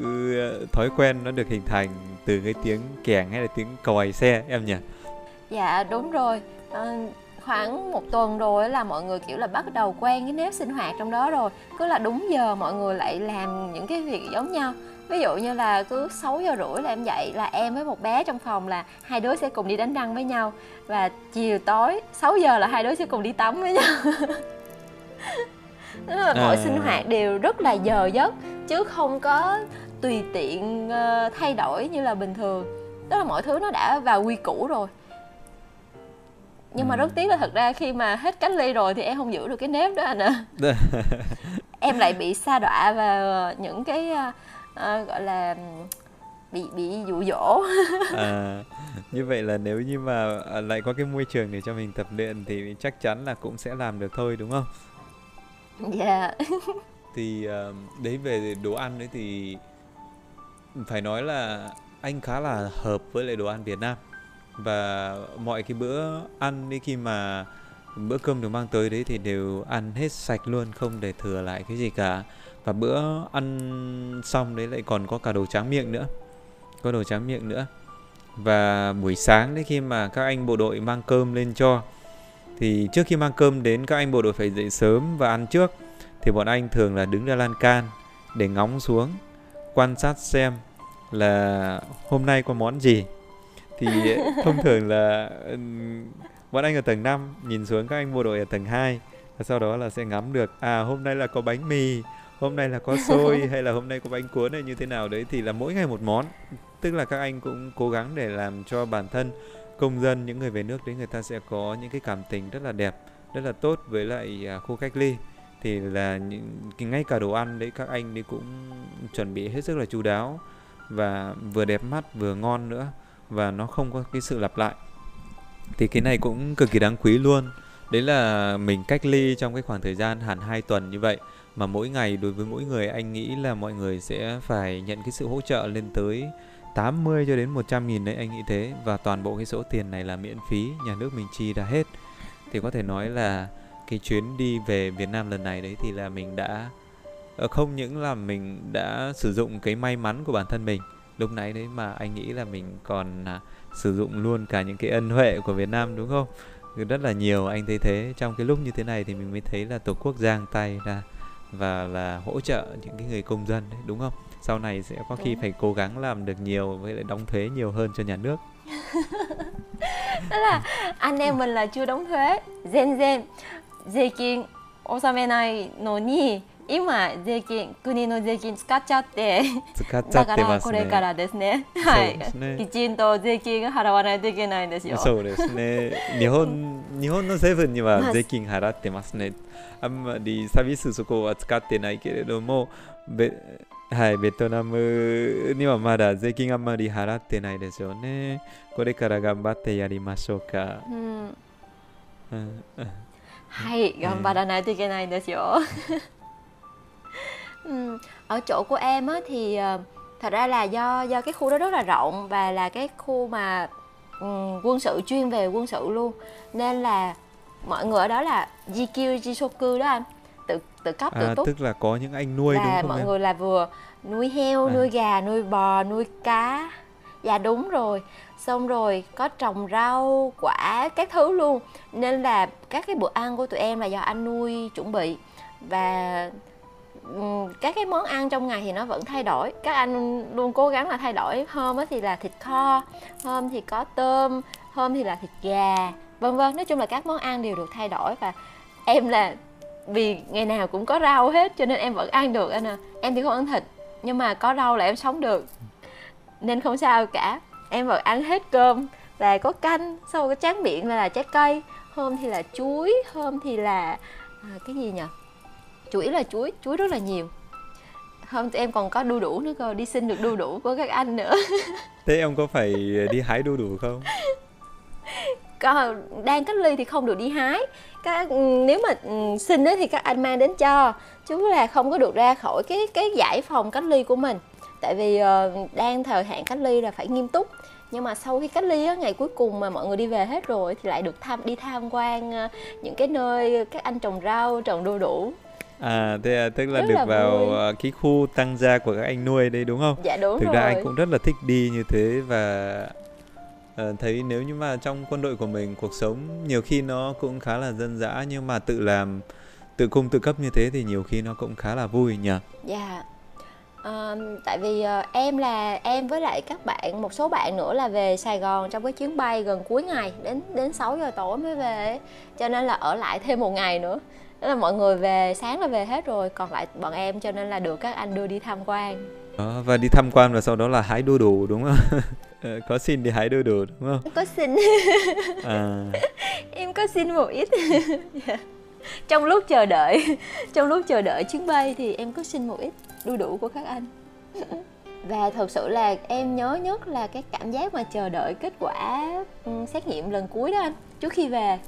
ừ, thói quen nó được hình thành từ cái tiếng kèn hay là tiếng còi xe em nhỉ? dạ đúng rồi Ờ, khoảng một tuần rồi là mọi người kiểu là bắt đầu quen cái nếp sinh hoạt trong đó rồi. Cứ là đúng giờ mọi người lại làm những cái việc giống nhau. Ví dụ như là cứ 6 giờ rưỡi là em dậy là em với một bé trong phòng là hai đứa sẽ cùng đi đánh răng với nhau. Và chiều tối 6 giờ là hai đứa sẽ cùng đi tắm với nhau. [LAUGHS] Tức là mọi À. sinh hoạt đều rất là giờ giấc chứ không có tùy tiện ờ, thay đổi như là bình thường. Tức là mọi thứ nó đã vào quy củ rồi nhưng mà Ừ. rất tiếc là thật ra khi mà hết cách ly rồi thì em không giữ được cái nếp đó anh ạ [LAUGHS] em lại bị sa đọa vào những cái ờ, ờ, gọi là bị bị dụ dỗ à, [LAUGHS] như vậy là nếu như mà à, lại có cái môi trường để cho mình tập luyện thì chắc chắn là cũng sẽ làm được thôi đúng không? dạ [LAUGHS] thì ờ, đấy về đồ ăn đấy thì phải nói là anh khá là hợp với lại đồ ăn Việt Nam và mọi cái bữa ăn đi, khi mà bữa cơm được mang tới đấy thì đều ăn hết sạch luôn, không để thừa lại cái gì cả. Và bữa ăn xong đấy lại còn có cả đồ tráng miệng nữa, có đồ tráng miệng nữa. Và buổi sáng đấy, khi mà các anh bộ đội mang cơm lên cho, thì trước khi mang cơm đến, các anh bộ đội phải dậy sớm và ăn trước. Thì bọn anh thường là đứng ra lan can để ngóng xuống, quan sát xem là hôm nay có món gì thì [LAUGHS] thông thường là bọn anh ở tầng 5 nhìn xuống các anh bộ đội ở tầng 2 và sau đó là sẽ ngắm được à hôm nay là có bánh mì hôm nay là có xôi [LAUGHS] hay là hôm nay có bánh cuốn hay như thế nào đấy thì là mỗi ngày một món. Tức là các anh cũng cố gắng để làm cho bản thân công dân những người về nước đấy người ta sẽ có những cái cảm tình rất là đẹp rất là tốt với lại à, khu cách ly. Thì là những ngay cả đồ ăn đấy các anh đấy cũng chuẩn bị hết sức là chu đáo và vừa đẹp mắt vừa ngon nữa và nó không có cái sự lặp lại. Thì cái này cũng cực kỳ đáng quý luôn. Đấy là mình cách ly trong cái khoảng thời gian hẳn 2 tuần như vậy, mà mỗi ngày đối với mỗi người anh nghĩ là mọi người sẽ phải nhận cái sự hỗ trợ lên tới 80 cho đến 100 nghìn đấy, anh nghĩ thế. Và toàn bộ cái số tiền này là miễn phí, nhà nước mình chi ra hết. Thì có thể nói là cái chuyến đi về Việt Nam lần này đấy thì là mình đã ờ, không những là mình đã sử dụng cái may mắn của bản thân mình lúc nãy đấy mà anh nghĩ là mình còn à, sử dụng luôn cả những cái ân huệ của Việt Nam đúng không rất là nhiều anh thấy thế trong cái lúc như thế này thì mình mới thấy là tổ quốc giang tay ra và là hỗ trợ những cái người công dân đấy đúng không sau này sẽ có khi Đúng. phải cố gắng làm được nhiều với lại đóng thuế nhiều hơn cho nhà nước [LAUGHS] tức là anh em mình là chưa đóng thuế zen zen 税金納めないのに 今税金国の税金使っちゃって使っちゃだかってますね。らこれからですね。はい。ねきちんと税金払わないといけないんですよ。そうですね。日本日本のセブンにまあは税金払ってますね。あんまりサービスそこは使ってないけれども、べはい、ベトナムにはまだ税金あんまり払ってないですよね。これから頑張ってやりましょうか。うん。うんうん。はい頑張らないといけないんですよ Ừm, ở chỗ của em á thì ờ, thật ra là do do cái khu đó rất là rộng và là cái khu mà ừm, quân sự chuyên về quân sự luôn. Nên là mọi người ở đó là GQ Jisoku đó anh tự tự cấp tự À, túc. tức là có những anh nuôi đúng là không mọi em? người là vừa nuôi heo À. nuôi gà nuôi bò nuôi cá. Dạ đúng rồi. Xong rồi có trồng rau quả các thứ luôn. Nên là các cái bữa ăn của tụi em là do anh nuôi chuẩn bị. Và Ừ, các cái món ăn trong ngày thì nó vẫn thay đổi. Các anh luôn cố gắng là thay đổi. Hôm thì là thịt kho hôm thì có tôm hôm thì là thịt gà vân vân. Nói chung là các món ăn đều được thay đổi và em là vì ngày nào cũng có rau hết cho nên em vẫn ăn được anh à em thì không ăn thịt nhưng mà có rau là em sống được. Nên không sao cả. Em vẫn ăn hết cơm và có canh sau cái tráng miệng là, là trái cây. Hôm thì là chuối hôm thì là à, cái gì nhỉ chủ yếu là chuối chuối rất là nhiều. Hôm tụi em còn có đu đủ nữa cơ đi xin được đu đủ của các anh nữa. [LAUGHS] Thế em có phải đi hái đu đủ không? còn đang cách ly thì không được đi hái. Các nếu mà ừ, xin ấy thì các anh mang đến cho. Chứ là không có được ra khỏi cái cái giải phòng cách ly của mình. Tại vì ờ, đang thời hạn cách ly là phải nghiêm túc. Nhưng mà sau khi cách ly á, ngày cuối cùng mà mọi người đi về hết rồi thì lại được tham đi tham quan ờ, những cái nơi các anh trồng rau trồng đu đủ À, thế à, tức là Rất được là vào vui. à, cái khu tăng gia của các anh nuôi đây đúng không? dạ đúng Thực rồi ra anh cũng rất là thích đi như thế và ờ, thấy nếu như mà trong quân đội của mình cuộc sống nhiều khi nó cũng khá là dân dã nhưng mà tự làm tự cung tự cấp như thế thì nhiều khi nó cũng khá là vui nhỉ. Dạ. Ờ, tại vì ờ, em là em với lại các bạn một số bạn nữa là về Sài Gòn trong cái chuyến bay gần cuối ngày đến đến 6 giờ tối mới về cho nên là ở lại thêm một ngày nữa đó là mọi người về sáng là về hết rồi còn lại bọn em cho nên là được các anh đưa đi tham quan. Đó, và đi tham quan và sau đó là hái đu đủ đúng không? [LAUGHS] Ờ, có xin đi hái đu đủ đúng không? em có xin. À, [LAUGHS] em có xin một ít. [LAUGHS] Trong lúc chờ đợi trong lúc chờ đợi chuyến bay thì em có xin một ít đu đủ của các anh. Và thật sự là em nhớ nhất là cái cảm giác mà chờ đợi kết quả ừ, xét nghiệm lần cuối đó anh trước khi về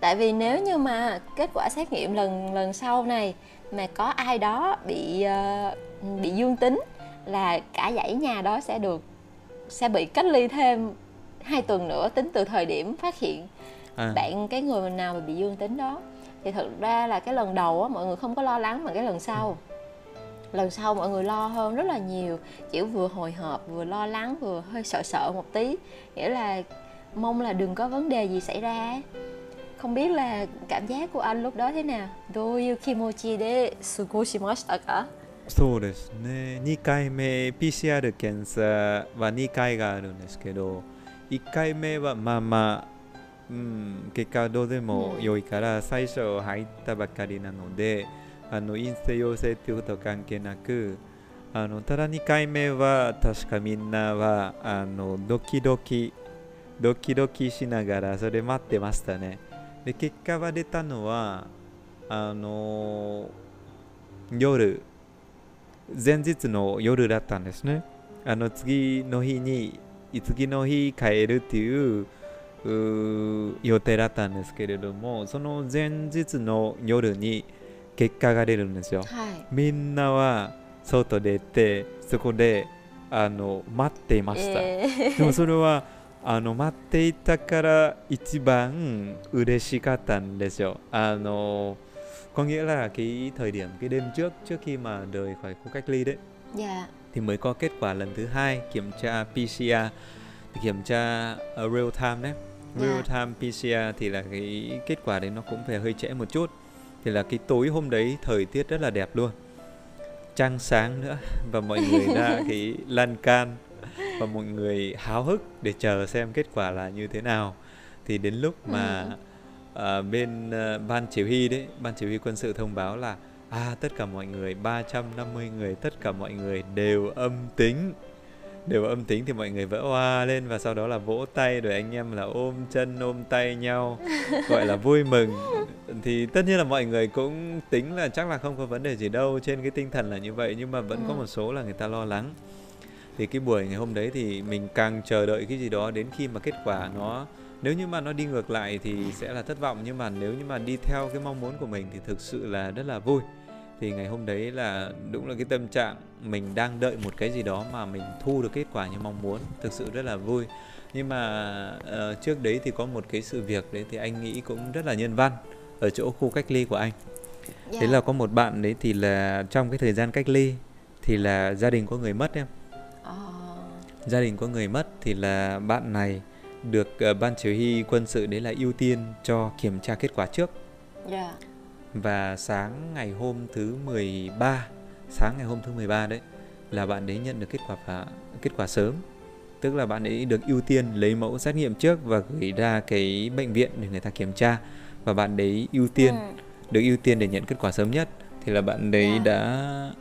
tại vì nếu như mà kết quả xét nghiệm lần lần sau này mà có ai đó bị ờ, bị dương tính là cả dãy nhà đó sẽ được sẽ bị cách ly thêm hai tuần nữa tính từ thời điểm phát hiện à, bạn cái người nào mà bị dương tính đó. Thì thực ra là cái lần đầu á mọi người không có lo lắng mà cái lần sau lần sau mọi người lo hơn rất là nhiều. Kiểu vừa hồi hộp vừa lo lắng vừa hơi sợ sợ một tí. Nghĩa là mong là đừng có vấn đề gì xảy ra. Không biết là cảm giác của anh lúc đó thế nào. どういう気持ちで過ごしましたかそうですね2回目 PCR 検査は2回があるんですけど1回目はまあまあ、うん、結果はどうでも良いから、最初入ったばかりなのであの陰性陽性っていうことは関係なくあのただ2回目は確かみんなはあのドキドキドキドキしながらそれ待ってましたねで結果が出たのはあの夜。前日の夜だったんですね。あの次の日に次の日帰るっていう予定だったんですけれどもその前日の夜に結果が出るんですよ。はい。みんなは外出てそこであの待っていました、えでもそれはあの待っていたから一番嬉しかったんですよあの có nghĩa là cái thời điểm cái đêm trước trước khi mà rời khỏi khu cách ly đấyー、dạ thì mới có kết quả lần thứ hai kiểm tra PCR thì kiểm tra ở real time đấy real Dạ. time PCR thì là cái kết quả đấy nó cũng phải hơi trễ một chút thì là cái tối hôm đấy thời tiết rất là đẹp luôn trăng sáng nữa và mọi người ra [LAUGHS] cái lan can và mọi người háo hức để chờ xem kết quả là như thế nào thì đến lúc mà Ừ. ờ, bên ờ, ban chỉ huy đấy ban chỉ huy quân sự thông báo là à tất cả mọi người 350 người tất cả mọi người đều âm tính đều âm tính thì mọi người vỡ hoa lên và sau đó là vỗ tay rồi anh em là ôm chân ôm tay nhau [LAUGHS] gọi là vui mừng thì tất nhiên là mọi người cũng tính là chắc là không có vấn đề gì đâu trên cái tinh thần là như vậy nhưng mà vẫn có Ừ. một số là người ta lo lắng thì cái buổi ngày hôm đấy thì mình càng chờ đợi cái gì đó đến khi mà kết quả nó nếu như mà nó đi ngược lại thì sẽ là thất vọng nhưng mà nếu như mà đi theo cái mong muốn của mình thì thực sự là rất là vui thì ngày hôm đấy là đúng là cái tâm trạng mình đang đợi một cái gì đó mà mình thu được kết quả như mong muốn thực sự rất là vui nhưng mà uh, trước đấy thì có một cái sự việc đấy thì anh nghĩ cũng rất là nhân văn ở chỗ khu cách ly của anh yeah. đấy là có một bạn đấy thì là trong cái thời gian cách ly thì là gia đình có người mất em. Gia đình có người mất thì là bạn này được uh, ban chỉ huy quân sự đấy là ưu tiên cho kiểm tra kết quả trước yeah. và sáng ngày hôm thứ 13 sáng ngày hôm thứ 13 đấy là bạn đấy nhận được kết quả và kết quả sớm tức là bạn ấy được ưu tiên lấy mẫu xét nghiệm trước và gửi ra cái bệnh viện để người ta kiểm tra và bạn đấy ưu tiên ừ. được ưu tiên để nhận kết quả sớm nhất thì là bạn đấy yeah. đã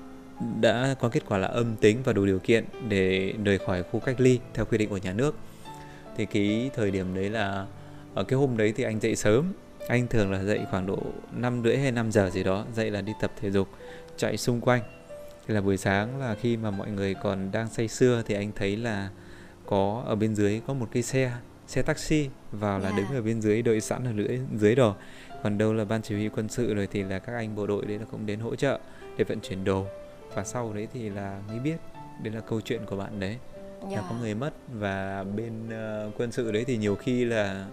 đã có kết quả là âm tính và đủ điều kiện để rời khỏi khu cách ly theo quy định của nhà nước. Thì cái thời điểm đấy là ở cái hôm đấy thì anh dậy sớm. Anh thường là dậy khoảng độ năm rưỡi hay 5 giờ gì đó dậy là đi tập thể dục chạy xung quanh. Thì là buổi sáng là khi mà mọi người còn đang say sưa thì anh thấy là có ở bên dưới có một cái xe xe taxi vào là yeah. đứng ở bên dưới đợi sẵn ở lưỡi dưới rồi còn đâu là ban chỉ huy quân sự rồi thì là các anh bộ đội đấy là cũng đến hỗ trợ để vận chuyển đồ và sau đấy thì là mới biết. Đây là câu chuyện của bạn đấy. Yeah. là có người mất và bên uh, quân sự đấy thì nhiều khi là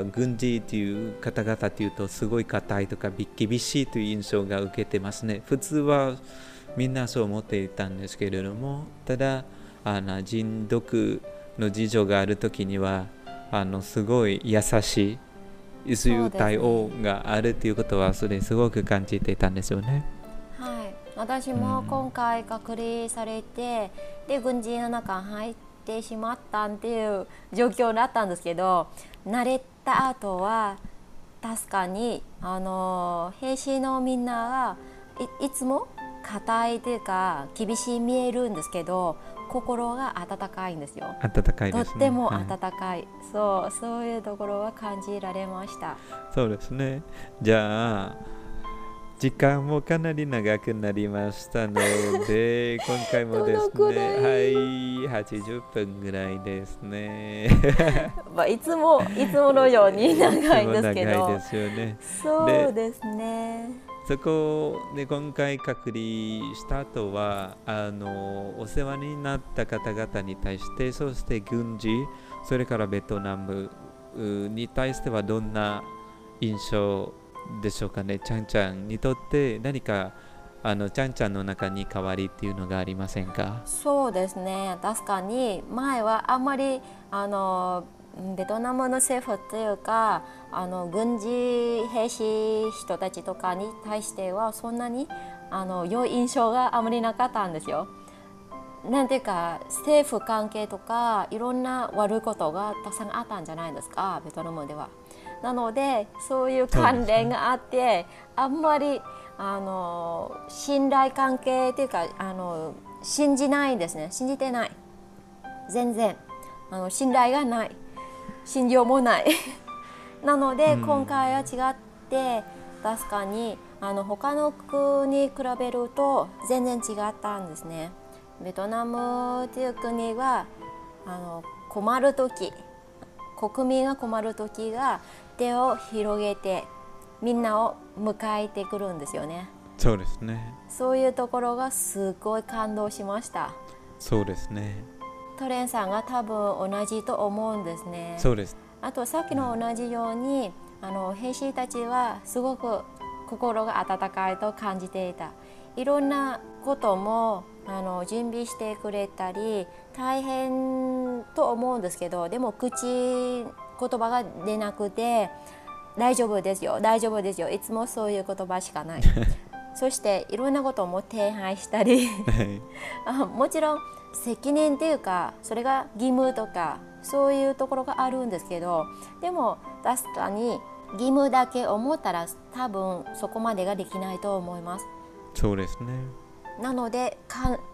uh, 軍事という方々というとすごい硬いとか厳しいという印象が受けてますね普通はみんなそう思っていたんですけれどもただあの人毒の事情がある時にはあのすごい優しいそういう対応があるということはそれすごく感じていたんですよね。はい、私も今回隔離されて、うん、で軍人の中に入ってしまったっていう状況だったんですけど慣れた後は確かにあの兵士のみんながいつも硬いというか厳しい見えるんですけど心が温かいんですよ。温かいです、ね、とっても温かい、はい、そうそういうところは感じられました。そうですね。じゃあ時間もかなり長くなりましたので [LAUGHS] 今回もですねはい80分ぐらいですね。[LAUGHS] まあいつもいつものように長いんですけど。長いですよね。そうですね。そこで今回隔離した後はあのお世話になった方々に対してそして軍事それからベトナムに対してはどんな印象でしょうかねちゃんちゃんにとって何かあのちゃんちゃんの中に変わりっていうのがありませんか？そうですね確かに前はあんまりあのベトナムの政府というかあの軍事兵士人たちとかに対してはそんなにあの良い印象があまりなかったんですよ。なんていうか政府関係とかいろんな悪いことがたくさんあったんじゃないですかベトナムでは。なのでそういう関連があってあんまりあの信頼関係っていうかあの信じないですね。信じてない。全然。あの信頼がない。信用もない。[LAUGHS] なので、今回は違って確かにあの他の国に比べると全然違ったんですね。ベトナムという国はあの困る時国民が困る時が手を広げてみんなを迎えてくるんですよね。そうですね。そういうところがすごい感動しました。そうですね。トレンさんが多分同じと思うんですね。そうです。あとさっきの同じようにあの兵士たちはすごく心が温かいと感じていた。いろんなこともあの準備してくれたり大変と思うんですけどでも口言葉が出なくて大丈夫ですよ大丈夫ですよいつもそういう言葉しかない。[LAUGHS] そしていろんなことも手配したり。[LAUGHS] もちろん責任っていうかそれが義務とかそういうところがあるんですけどでも確かに義務だけ思ったら多分そこまでができないと思います。そうですねなので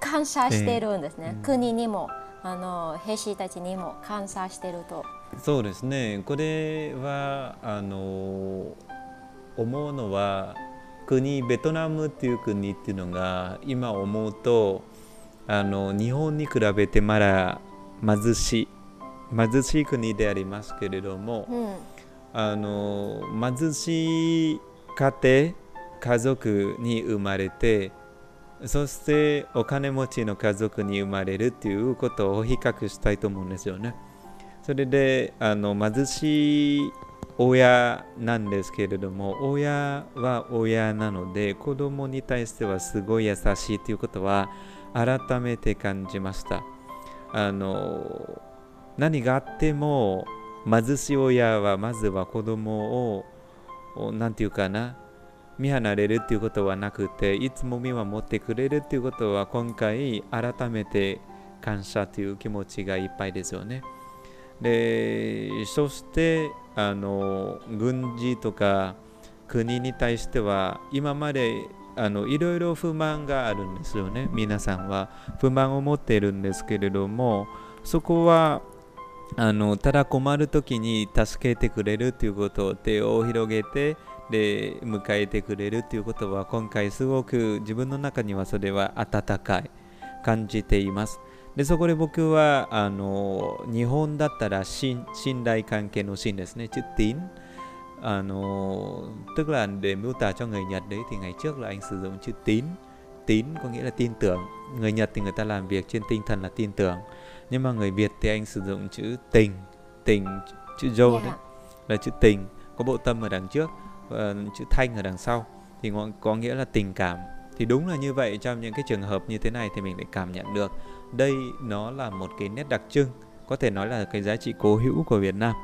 感謝してるんですね、えー、国にもあの兵士たちにも感謝してると。そうですね。これはあの思うのは国ベトナムっていう国っていうのが今思うとあの日本に比べてまだ貧しい貧しい国でありますけれども、うん、あの貧しい家庭家族に生まれてそしてお金持ちの家族に生まれるっていうことを比較したいと思うんですよね。それであの貧しい親なんですけれども親は親なので子供に対してはすごい優しいということは改めて感じましたあの何があっても貧しい親はまずは子供を何て言うかな見離れるっていうことはなくていつも見守ってくれるっていうことは今回改めて感謝という気持ちがいっぱいですよね。でそしてあの軍事とか国に対しては今まであのいろいろ不満があるんですよね皆さんは不満を持っているんですけれどもそこはあのただ困る時に助けてくれるということを手を広げてで迎えてくれるということは今回すごく自分の中にはそれは温かい感じていますでそこで僕はあの日本だったら信信頼関係の信ですね chữ tín à, nó, tức là để miêu tả cho người Nhật đấy thì ngày trước là anh sử dụng chữ tín tín có nghĩa là tin tưởng người Nhật thì người ta làm việc trên tinh thần là tin tưởng nhưng mà người Việt thì anh sử dụng chữ tình tình chữ yeah. đấy là chữ tình có bộ tâm ở đằng trước và chữ thanh ở đằng sau, thì có nghĩa là tình cảm. Thì đúng là như vậy, trong những cái trường hợp như thế này thì mình lại cảm nhận được đây nó là một cái nét đặc trưng, có thể nói là cái giá trị cố hữu của Việt Nam.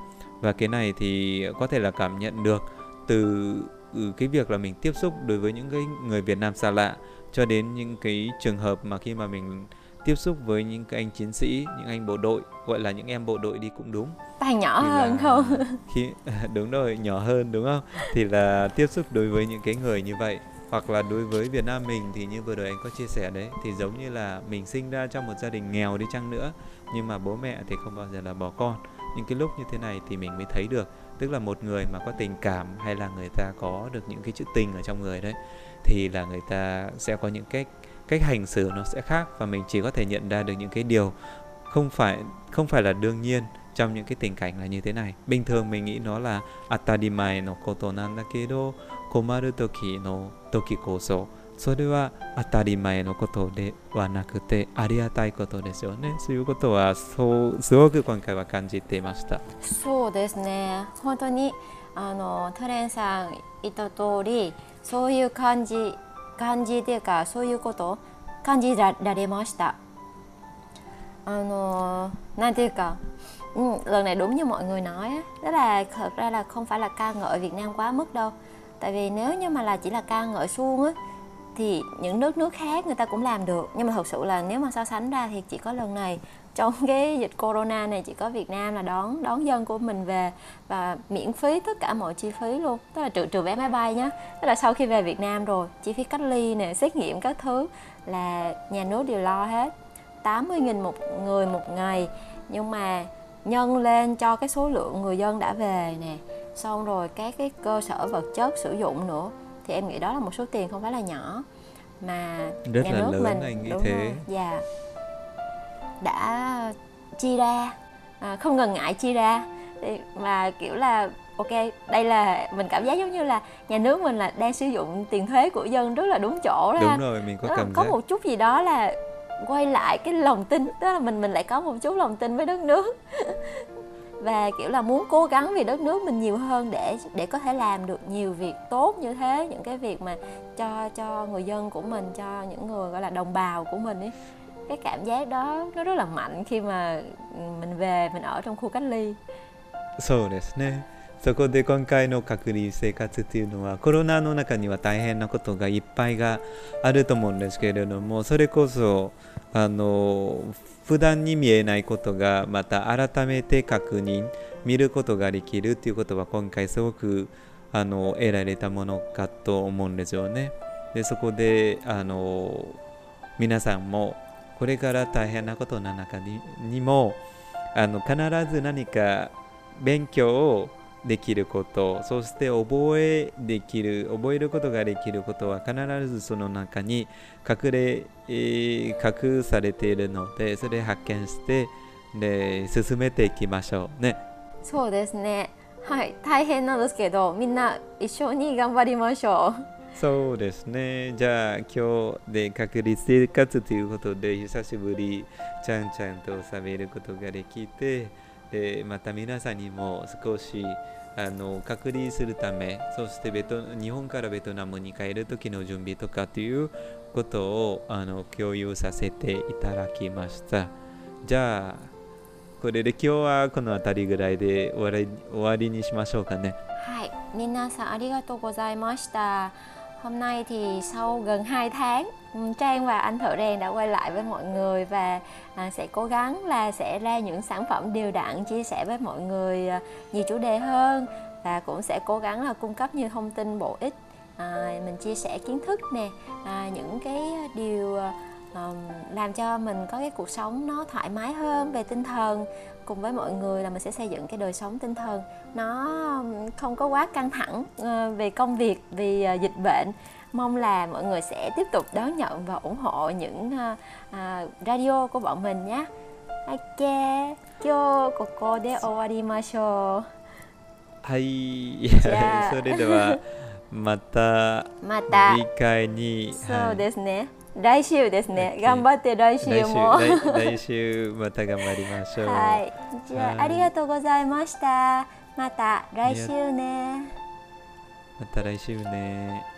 Và cái này thì có thể là cảm nhận được từ ừ, cái việc là mình tiếp xúc đối với những cái người Việt Nam xa lạ, cho đến những cái trường hợp mà khi mà mình tiếp xúc với những cái anh chiến sĩ, những anh bộ đội gọi là những em bộ đội đi cũng đúng. Tay nhỏ thì hơn không? [LAUGHS] Khi [LAUGHS] đúng rồi, nhỏ hơn đúng không? Thì là tiếp xúc đối với những cái người như vậy hoặc là đối với Việt Nam mình thì như vừa rồi anh có chia sẻ đấy thì giống như là mình sinh ra trong một gia đình nghèo đi chăng nữa nhưng mà bố mẹ thì không bao giờ là bỏ con những cái lúc như thế này thì mình mới thấy được tức là một người mà có tình cảm hay là người ta có được những cái chữ tình ở trong người đấy thì là người ta sẽ có những cách cách hành xử nó sẽ khác và mình chỉ có thể nhận ra được những cái điều không phải không phải là đương nhiên trong những cái tình cảnh là như thế này bình thường mình nghĩ nó là atadimai no koto nan da kedo komaru toki no toki koso それは当たり前のことではなくてありがたいことですよね。そういうことはそうすごく今回は感じていました。そうですね。本当にあのタレンさん言った通りそういう感じ 感じというかそういうこと感じられました。あのなんていうか Ừ, lần này đúng như mọi người nói đó là thật ra là không phải là ca ngợi Việt Nam quá mức đâu tại vì nếu như mà là chỉ là ca ngợi suông á thì những nước nước khác người ta cũng làm được nhưng mà thật sự là nếu mà so sánh ra thì chỉ có lần này trong cái dịch corona này chỉ có Việt Nam là đón đón dân của mình về và miễn phí tất cả mọi chi phí luôn. Tức là trừ trừ vé máy bay nhé tức là sau khi về Việt Nam rồi chi phí cách ly nè xét nghiệm các thứ là nhà nước đều lo hết. 80.000 một người một ngày. Nhưng mà nhân lên cho cái số lượng người dân đã về nè. Xong rồi các cái cơ sở vật chất sử dụng nữa. Thì em nghĩ đó là một số tiền không phải là nhỏ. Mà Rất nhà nước lớn, mình anh nghĩ đúng thế. rồi dạ đã chi ra à, không ngần ngại chi ra. Mà kiểu là ok đây là mình cảm giác giống như là nhà nước mình là đang sử dụng tiền thuế của dân rất là đúng chỗ đó đúng rồi mình có cảm có giác. một chút gì đó là quay lại cái lòng tin tức là mình mình lại có một chút lòng tin với đất nước. [LAUGHS] Và kiểu là muốn cố gắng vì đất nước mình nhiều hơn để để có thể làm được nhiều việc tốt như thế những cái việc mà cho cho người dân của mình cho những người gọi là đồng bào của mình ấy cái cảm giác đó nó rất là mạnh khi mà mình về mình ở trong khu cách ly そうですねそこで今回の隔離生活っていうのはコロナの中には大変なことがいっぱいがあると思うんですけれどもそれこそあの普段に見えないことがまた改めて確認見ることができるっていうことは今回すごくあの得られたものかと思うんですよね。でそこであの皆さんもこれから大変なことの中ににもあの必ず何か勉強をできることそして覚えできる覚えることができることは必ずその中に隠れ、えー、隠されているのでそれ発見してで進めていきましょう。ね。そうですね。はい。大変なんですけどみんな一緒に頑張りましょう。そうですね。じゃあ今日で隔離生活ということで久しぶりちゃんちゃんと喋ることができて、でまた皆さんにも少しあの隔離するため、そしてベト日本からベトナムに帰る時の準備とかということをあの共有させていただきました。じゃあこれで今日はこの辺りぐらいで終わり終わりにしましょうかね。はい、皆さんありがとうございました。Hôm nay thì sau gần 2 tháng ừ, Trang và anh Thợ Rèn đã quay lại với mọi người và à, sẽ cố gắng là sẽ ra những sản phẩm đều đặn chia sẻ với mọi người à, nhiều chủ đề hơn và cũng sẽ cố gắng là cung cấp nhiều thông tin bổ ích à, mình chia sẻ kiến thức nè à, những cái điều à, làm cho mình có cái cuộc sống nó thoải mái hơn về tinh thần cùng với mọi người là mình sẽ xây dựng cái đời sống tinh thần nó không có quá căng thẳng uh, về công việc vì uh, dịch bệnh mong là mọi người sẽ tiếp tục đón nhận và ủng hộ những uh, uh, radio của bọn mình nhé ok kyo koko de owarimashou はい、じゃあそれではまたまた次回に、そうですね、 来週ですね。頑張って来週も。来来週また頑張りましょう。[LAUGHS] はい。じゃあ、はい。ありがとうございました。また来週ね。また来週ね。